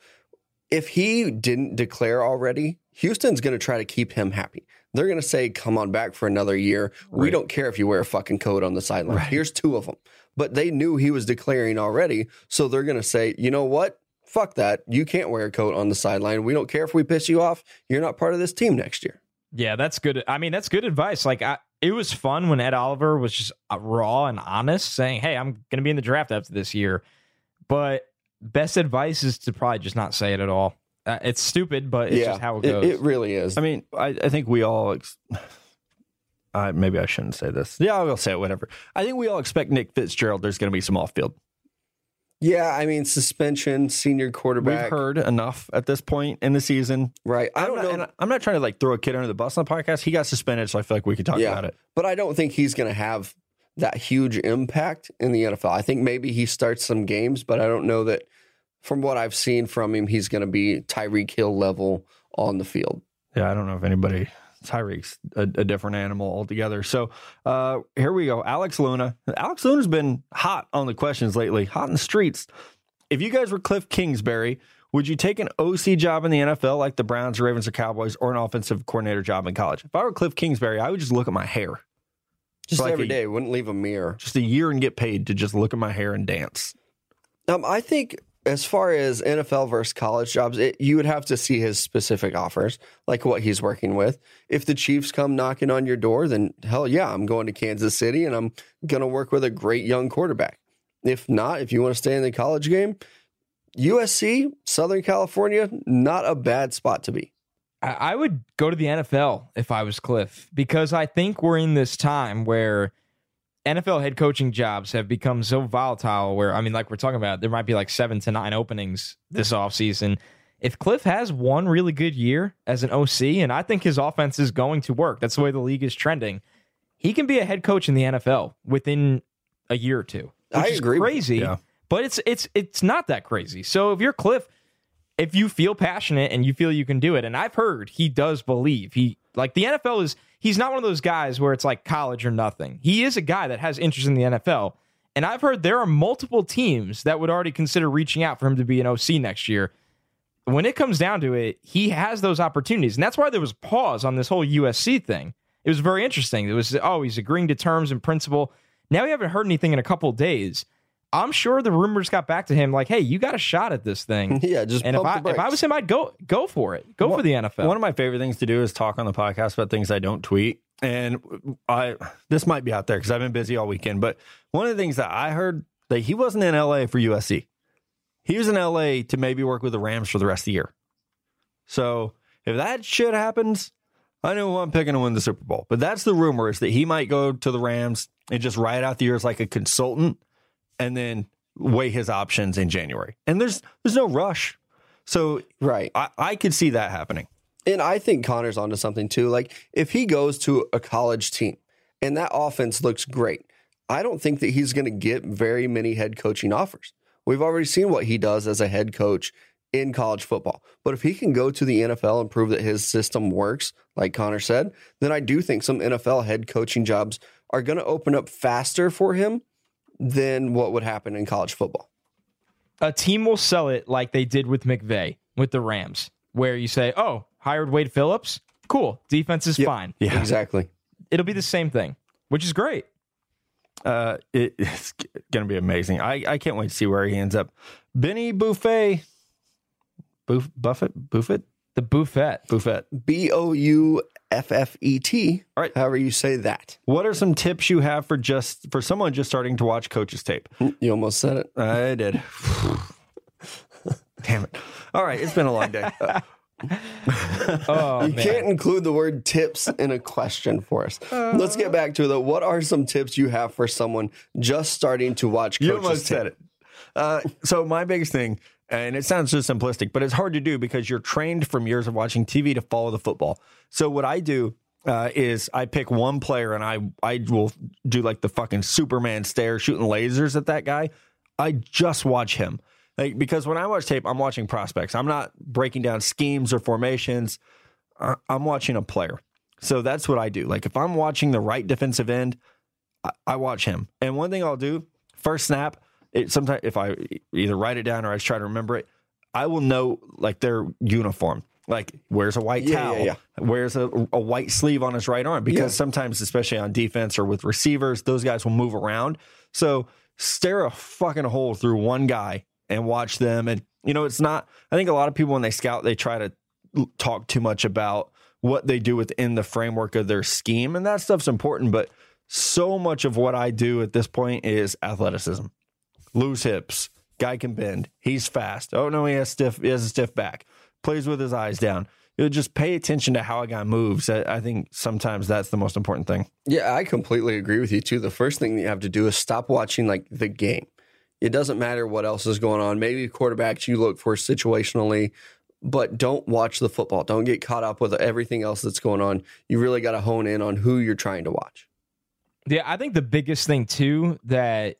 [SPEAKER 2] If he didn't declare already, Houston's going to try to keep him happy. They're going to say, "Come on back for another year. We don't care if you wear a fucking coat on the sideline. Here's two of them." But they knew he was declaring already, so they're going to say, "You know what? Fuck that. You can't wear a coat on the sideline. We don't care if we piss you off. You're not part of this team next year."
[SPEAKER 3] Yeah, that's good. I mean, that's good advice. Like, I, it was fun when Ed Oliver was just uh, raw and honest, saying, "Hey, I'm going to be in the draft after this year." But best advice is to probably just not say it at all. Uh, it's stupid, but it's just how it goes.
[SPEAKER 2] It, really is.
[SPEAKER 1] I mean, I, I think we all. Ex- I maybe I shouldn't say this. Yeah, I will say it. Whatever. I think we all expect Nick Fitzgerald. There's going to be some off field.
[SPEAKER 2] yeah, I mean, suspension, senior quarterback.
[SPEAKER 1] We've heard enough at this point in the season.
[SPEAKER 2] Right. I
[SPEAKER 1] I'm
[SPEAKER 2] don't
[SPEAKER 1] not,
[SPEAKER 2] know.
[SPEAKER 1] and I'm not trying to like throw a kid under the bus on the podcast. He got suspended, so I feel like we could talk
[SPEAKER 2] Yeah.
[SPEAKER 1] about it.
[SPEAKER 2] but I don't think he's going to have that huge impact in the NFL. I think maybe he starts some games, but I don't know that from what I've seen from him, he's going to be Tyreek Hill level on the field.
[SPEAKER 1] Yeah, I don't know if anybody. Tyreek's a, a different animal altogether. So uh, here we go. Alex Luna. Alex Luna's been hot on the questions lately, hot in the streets. If you guys were Cliff Kingsbury, would you take an OC job in the NFL like the Browns, Ravens, or Cowboys, or an offensive coordinator job in college? If I were Cliff Kingsbury, I would just look at my hair.
[SPEAKER 2] Just
[SPEAKER 1] Like
[SPEAKER 2] every
[SPEAKER 1] a-
[SPEAKER 2] day, wouldn't leave a mirror.
[SPEAKER 1] Just a year and get paid to just look at my hair and dance.
[SPEAKER 2] Um, I think as far as NFL versus college jobs, it, you would have to see his specific offers, like what he's working with. If the Chiefs come knocking on your door, then hell yeah, I'm going to Kansas City and I'm going to work with a great young quarterback. If not, if you want to stay in the college game, USC, Southern California, not a bad spot to be.
[SPEAKER 3] I I would go to the NFL if I was Cliff because I think we're in this time where NFL head coaching jobs have become so volatile where I mean like we're talking about there might be like 7 to 9 openings this offseason. If Cliff has one really good year as an OC and I think his offense is going to work. That's the way the league is trending. He can be a head coach in the NFL within a year or two. Which
[SPEAKER 2] I
[SPEAKER 3] is
[SPEAKER 2] agree
[SPEAKER 3] crazy.
[SPEAKER 1] Yeah.
[SPEAKER 3] But it's it's it's not that crazy. So if you're Cliff if you feel passionate and you feel you can do it, and I've heard he does believe he like the NFL is he's not one of those guys where it's like college or nothing. He is a guy that has interest in the NFL. And I've heard there are multiple teams that would already consider reaching out for him to be an OC next year. When it comes down to it, he has those opportunities. And that's why there was pause on this whole USC thing. It was very interesting. It was, oh, he's agreeing to terms in principle. Now we haven't heard anything in a couple days. I'm sure the rumors got back to him like, hey, you got a shot at this thing.
[SPEAKER 2] Yeah, just
[SPEAKER 3] And if I if I was him, I'd go go for it. Go for the NFL.
[SPEAKER 1] One of my favorite things to do is talk on the podcast about things I don't tweet. And I this might be out there because I've been busy all weekend. But one of the things that I heard that he wasn't in LA for USC. He was in LA to maybe work with the Rams for the rest of the year. So if that shit happens, I know who I'm picking to win the Super Bowl. But that's the rumor is that he might go to the Rams and just ride out the year as like a consultant and then weigh his options in January. And there's there's no rush. So
[SPEAKER 2] right.
[SPEAKER 1] I, I could see that happening.
[SPEAKER 2] And I think Connor's onto something too. Like if he goes to a college team and that offense looks great, I don't think that he's going to get very many head coaching offers. We've already seen what he does as a head coach in college football. But if he can go to the NFL and prove that his system works, like Connor said, then I do think some NFL head coaching jobs are going to open up faster for him than what would happen in college football.
[SPEAKER 3] a team will sell it like they did with McVay with the Rams, where you say, "Oh, hired Wade Phillips, cool, defense is fine."
[SPEAKER 1] Yeah.
[SPEAKER 2] Exactly.
[SPEAKER 3] It'll be the same thing, which is great.
[SPEAKER 1] Uh, it, it's going to be amazing. I, I can't wait to see where he ends up. Benny Buffet. Buff, Buffett? Buffett?
[SPEAKER 3] The buffet.
[SPEAKER 1] Buffet.
[SPEAKER 2] B O U F F E T.
[SPEAKER 1] All right.
[SPEAKER 2] However you say that.
[SPEAKER 1] What are some tips you have for just for someone just starting to watch coaches tape?
[SPEAKER 2] You almost said it.
[SPEAKER 1] I did. Damn it. All right, it's been a long day. Uh,
[SPEAKER 3] Oh
[SPEAKER 2] You
[SPEAKER 3] man.
[SPEAKER 2] can't include the word tips in a question for us. Let's get back to it. Though. What are some tips you have for someone just starting to watch coaches?
[SPEAKER 1] you almost
[SPEAKER 2] tape?
[SPEAKER 1] said it. Uh, so my biggest thing, and it sounds so simplistic, but it's hard to do because you're trained from years of watching TV to follow the football. So what I do uh, is I pick one player and I I will do like the fucking Superman stare shooting lasers at that guy. I just watch him. Like because when I watch tape, I'm watching prospects. I'm not breaking down schemes or formations. I'm watching a player. So that's what I do. Like if I'm watching the right defensive end, I, I watch him. And one thing I'll do first snap. It sometimes if I either write it down or I just try to remember it, I will know like their uniform. Like wears a white
[SPEAKER 2] Yeah,
[SPEAKER 1] towel,
[SPEAKER 2] yeah,
[SPEAKER 1] wears a, a white sleeve on his right arm because
[SPEAKER 2] Yeah.
[SPEAKER 1] sometimes, especially on defense or with receivers, those guys will move around. So stare a fucking hole through one guy and watch them. And you know, it's not. I think a lot of people when they scout, they try to talk too much about what they do within the framework of their scheme, and that stuff's important. But so much of what I do at this point is athleticism, loose hips. Guy can bend. He's fast. Oh no, he has stiff. He has a stiff back. Plays with his eyes down. You know, just pay attention to how a guy moves. I, I think sometimes that's the most important thing.
[SPEAKER 2] Yeah, I completely agree with you too. The first thing you have to do is stop watching like the game. It doesn't matter what else is going on. Maybe quarterbacks you look for situationally, but don't watch the football. Don't get caught up with everything else that's going on. You really got to hone in on who you're trying to watch.
[SPEAKER 3] Yeah, I think the biggest thing too that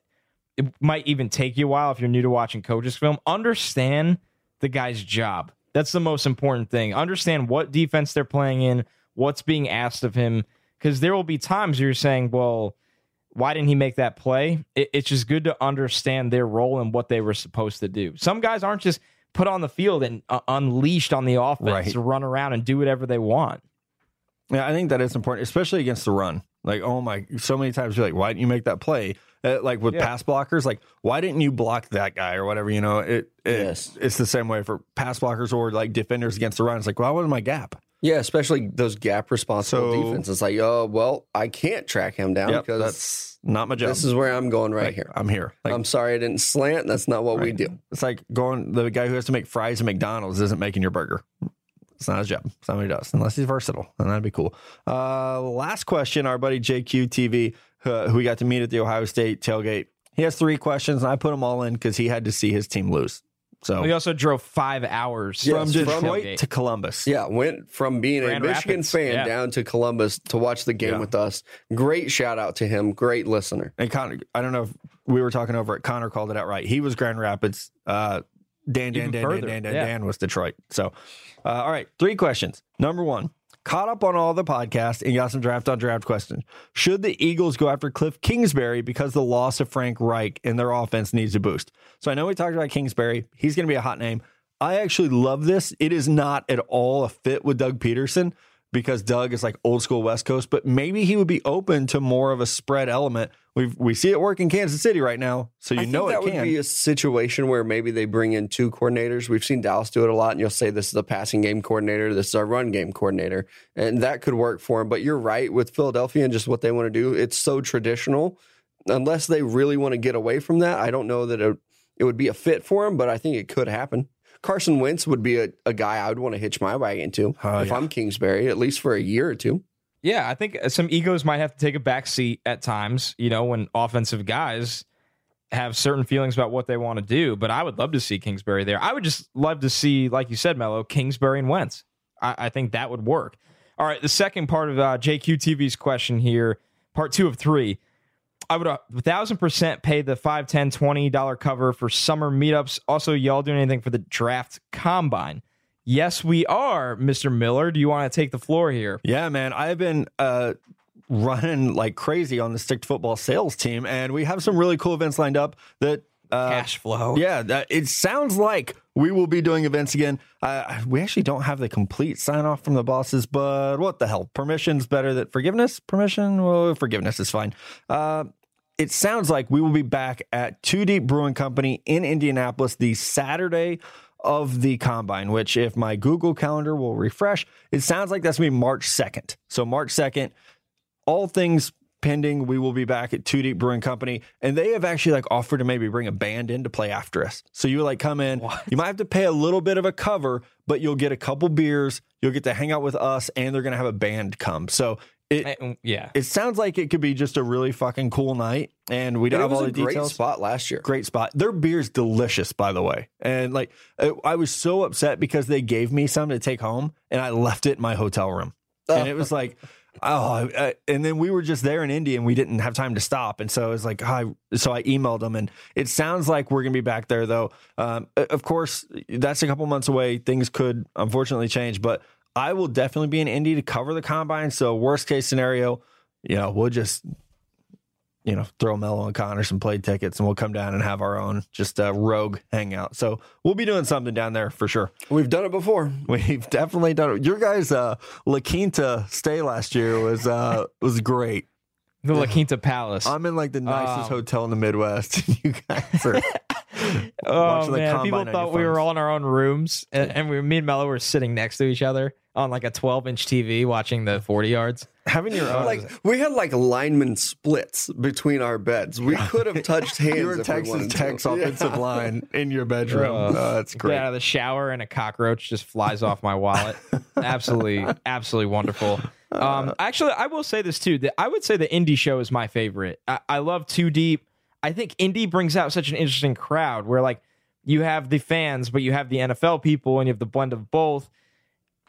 [SPEAKER 3] it might even take you a while if you're new to watching coaches film, understand the guy's job. That's the most important thing. Understand what defense they're playing in, what's being asked of him, because there will be times you're saying, "Well, why didn't he make that play?" It, it's just good to understand their role and what they were supposed to do. Some guys aren't just put on the field and uh, unleashed on the offense
[SPEAKER 1] Right.
[SPEAKER 3] to run around and do whatever they want.
[SPEAKER 1] Yeah, I think that is important, especially against the run. Like, oh my, so many times you're like, why didn't you make that play? Uh, like with
[SPEAKER 3] Yeah.
[SPEAKER 1] pass blockers, like why didn't you block that guy or whatever? You know, it, it
[SPEAKER 2] Yes.
[SPEAKER 1] it's the same way for pass blockers or like defenders against the run. It's like, well, what was my gap?
[SPEAKER 2] Yeah, especially those gap responsible
[SPEAKER 1] So-
[SPEAKER 2] defenses. Like, oh, well, I can't track him down
[SPEAKER 1] Yep,
[SPEAKER 2] because
[SPEAKER 1] that's not my job.
[SPEAKER 2] this is where I'm going right
[SPEAKER 1] Like,
[SPEAKER 2] here.
[SPEAKER 1] I'm here. Like,
[SPEAKER 2] I'm sorry I didn't slant. That's not what we do.
[SPEAKER 1] It's like going the guy who has to make fries at McDonald's isn't making your burger. It's not his job. Somebody does, unless he's versatile, and that'd be cool. Uh, last question, our buddy JQ TV, uh, who we got to meet at the Ohio State tailgate. He has three questions, and I put them all in because he had to see his team lose. So
[SPEAKER 3] We also drove five hours
[SPEAKER 2] Yes,
[SPEAKER 1] from
[SPEAKER 3] to the
[SPEAKER 1] Detroit
[SPEAKER 3] tailgate.
[SPEAKER 1] to Columbus.
[SPEAKER 2] Yeah, went from being
[SPEAKER 3] Grand
[SPEAKER 2] a Michigan
[SPEAKER 3] Rapids,
[SPEAKER 2] fan
[SPEAKER 3] yeah.
[SPEAKER 2] down to Columbus to watch the game
[SPEAKER 1] Yeah.
[SPEAKER 2] with us. Great shout out to him. Great listener.
[SPEAKER 1] And Connor, I don't know if we were talking over it. Connor called it out right. He was Grand Rapids. Uh, Dan, Dan,
[SPEAKER 3] Even
[SPEAKER 1] Dan, Dan, Dan, Dan,
[SPEAKER 3] yeah.
[SPEAKER 1] Dan was Detroit. So, uh, all right, three questions. Number one, caught up on all the podcasts and got some draft on draft questions. Should the Eagles go after Cliff Kingsbury because the loss of Frank Reich and their offense needs a boost? So I know we talked about Kingsbury. He's going to be a hot name. I actually love this. It is not at all a fit with Doug Pederson because Doug is like old school West Coast, but maybe he would be open to more of a spread element. We we see it work in Kansas City right now, so you
[SPEAKER 2] I
[SPEAKER 1] know
[SPEAKER 2] that
[SPEAKER 1] it
[SPEAKER 2] would
[SPEAKER 1] can.
[SPEAKER 2] be a situation where maybe they bring in two coordinators. We've seen Dallas do it a lot, and you'll say this is a passing game coordinator, this is our run game coordinator, and that could work for him. But you're right with Philadelphia and just what they want to do. It's so traditional. Unless they really want to get away from that, I don't know that it, it would be a fit for him. But I think it could happen. Carson Wentz would be a, a guy I would want to hitch my wagon to
[SPEAKER 1] Oh,
[SPEAKER 2] if
[SPEAKER 1] yeah.
[SPEAKER 2] I'm Kingsbury, at least for a year or two.
[SPEAKER 3] Yeah, I think uh, some egos might have to take a back seat at times, you know, when offensive guys have certain feelings about what they want to do. But I would love to see Kingsbury there. I would just love to see, like you said, Mello, Kingsbury and Wentz. I, I think that would work. All right, the second part of uh, JQTV's question here, part two of three. I would a thousand percent pay the five, ten, twenty dollar cover for summer meetups. Also, y'all doing anything for the draft combine? Yes, we are, Mr. Miller. Do you want to take the floor here?
[SPEAKER 1] Yeah, man. I've been uh, running like crazy on the stick to football sales team, and we have some really cool events lined up that. Uh,
[SPEAKER 3] Cash flow.
[SPEAKER 1] Yeah, that, it sounds like we will be doing events again. Uh, we actually don't have the complete sign off from the bosses, but what the hell? Permission's better than forgiveness. Permission? Well, forgiveness is fine. Uh, it sounds like we will be back at Two Deep Brewing Company in Indianapolis the Saturday of the combine, which, if my Google Calendar will refresh, it sounds like that's going to be March 2nd. So, March 2nd, all things pending, we will be back at Two Deep Brewing Company. And they have actually like offered to maybe bring a band in to play after us. So, you like come in, you might have to pay a little bit of a cover, but you'll get a couple beers, you'll get to hang out with us, and they're going to have a band come. So, It,
[SPEAKER 3] Eh, Yeah.
[SPEAKER 1] it sounds like it could be just a really fucking cool night, and we don't have all
[SPEAKER 2] a
[SPEAKER 1] the
[SPEAKER 2] great
[SPEAKER 1] details.
[SPEAKER 2] spot last year.
[SPEAKER 1] Great spot. Their beer's delicious, by the way. And like, I I was so upset because they gave me some to take home, and I left it in my hotel room, and it was like. Oh, I, I- and then we were just there in India and we didn't have time to stop. And so it was like, oh, I, so I emailed them and it sounds like we're going to be back there though. Um, of course, that's a couple months away. Things could unfortunately change, but I will definitely be in Indy to cover the combine. So worst case scenario, you know, we'll just you know, throw Mello and Connor some play tickets and we'll come down and have our own just a rogue hangout. So we'll be doing something down there for sure.
[SPEAKER 2] We've done it before.
[SPEAKER 1] We've definitely done it. Your guys' uh, La Quinta stay last year was uh, was great.
[SPEAKER 3] The La Quinta Palace.
[SPEAKER 1] I'm in like the nicest
[SPEAKER 3] Um,
[SPEAKER 1] hotel in the Midwest. you guys are
[SPEAKER 3] oh
[SPEAKER 1] the
[SPEAKER 3] man, people thought we were all in our own rooms, and, and we, me and Mello were sitting next to each other on like a 12 inch TV watching the 40 yards.
[SPEAKER 1] having your own.
[SPEAKER 2] Like we had like lineman splits between our beds. We could have touched hands.
[SPEAKER 1] you were
[SPEAKER 2] if
[SPEAKER 1] Texas
[SPEAKER 2] wanted to.
[SPEAKER 1] Tech's
[SPEAKER 2] Yeah.
[SPEAKER 1] offensive line in your bedroom.
[SPEAKER 3] Uh,
[SPEAKER 1] Oh, that's
[SPEAKER 3] Get
[SPEAKER 1] great.
[SPEAKER 3] out of the shower and a cockroach just flies off my wallet. absolutely, absolutely wonderful. Um, actually, I will say this too. That I would say the Indy show is my favorite. I, I love Two Deep. I think Indy brings out such an interesting crowd where like you have the fans, but you have the NFL people, and you have the blend of both.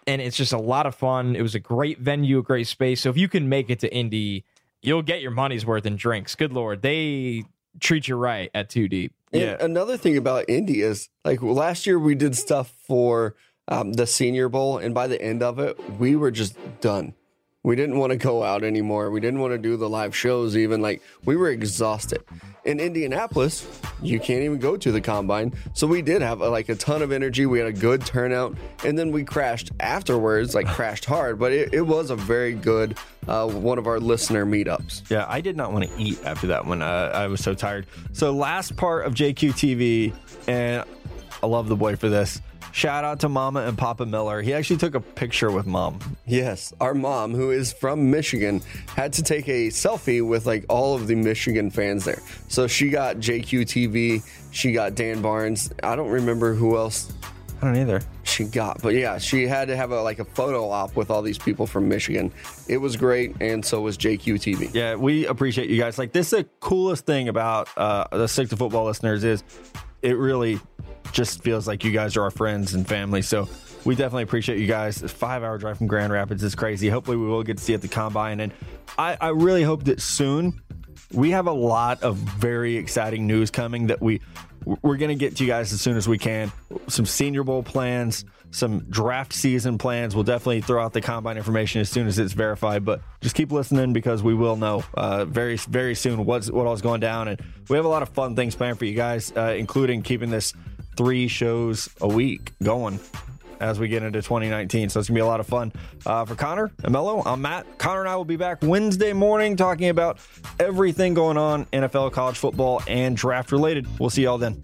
[SPEAKER 3] And it's just a lot of fun. It was a great venue, a great space. So if you can make it to Indy, you'll get your money's worth in drinks. Good lord, they treat you right at Two Deep.
[SPEAKER 2] And
[SPEAKER 1] Yeah.
[SPEAKER 2] another thing about Indy is like last year we did stuff for um, the Senior Bowl, and by the end of it, we were just done. We didn't want to go out anymore. We didn't want to do the live shows, even like we were exhausted. In Indianapolis, you can't even go to the combine. So we did have like a ton of energy. We had a good turnout, and then we crashed afterwards, like crashed hard. But it, it was a very good uh, one of our listener meetups.
[SPEAKER 1] Yeah, I did not want to eat after that one. Uh, I was so tired. So last part of JQTV, and I love the boy for this. Shout out to Mama and Papa Miller. He actually took a picture with Mom.
[SPEAKER 2] Yes, our mom, who is from Michigan, had to take a selfie with like all of the Michigan fans there. So she got JQ TV, she got Dan Barnes. I don't remember who else
[SPEAKER 1] I don't either.
[SPEAKER 2] she got, but yeah, she had to have a like a photo op with all these people from Michigan. It was great, and so was JQ TV.
[SPEAKER 1] Yeah, we appreciate you guys. Like this, is the coolest thing about uh, the Stick to Football listeners is it really just feels like you guys are our friends and family. So we definitely appreciate you guys. A five hour drive from Grand Rapids is crazy. Hopefully, we will get to see at the combine, and I, I really hope that soon we have a lot of very exciting news coming that we we're going to get to you guys as soon as we can. Some Senior Bowl plans, some draft season plans. We'll definitely throw out the combine information as soon as it's verified. But just keep listening because we will know uh, very very soon what's what all's going down, and we have a lot of fun things planned for you guys, uh, including keeping this three shows a week going as we get into 2019. So it's gonna be a lot of fun. Uh, for Connor and Mello, I'm Matt. Connor and I will be back Wednesday morning talking about everything going on NFL, college football, and draft related. We'll see y'all then.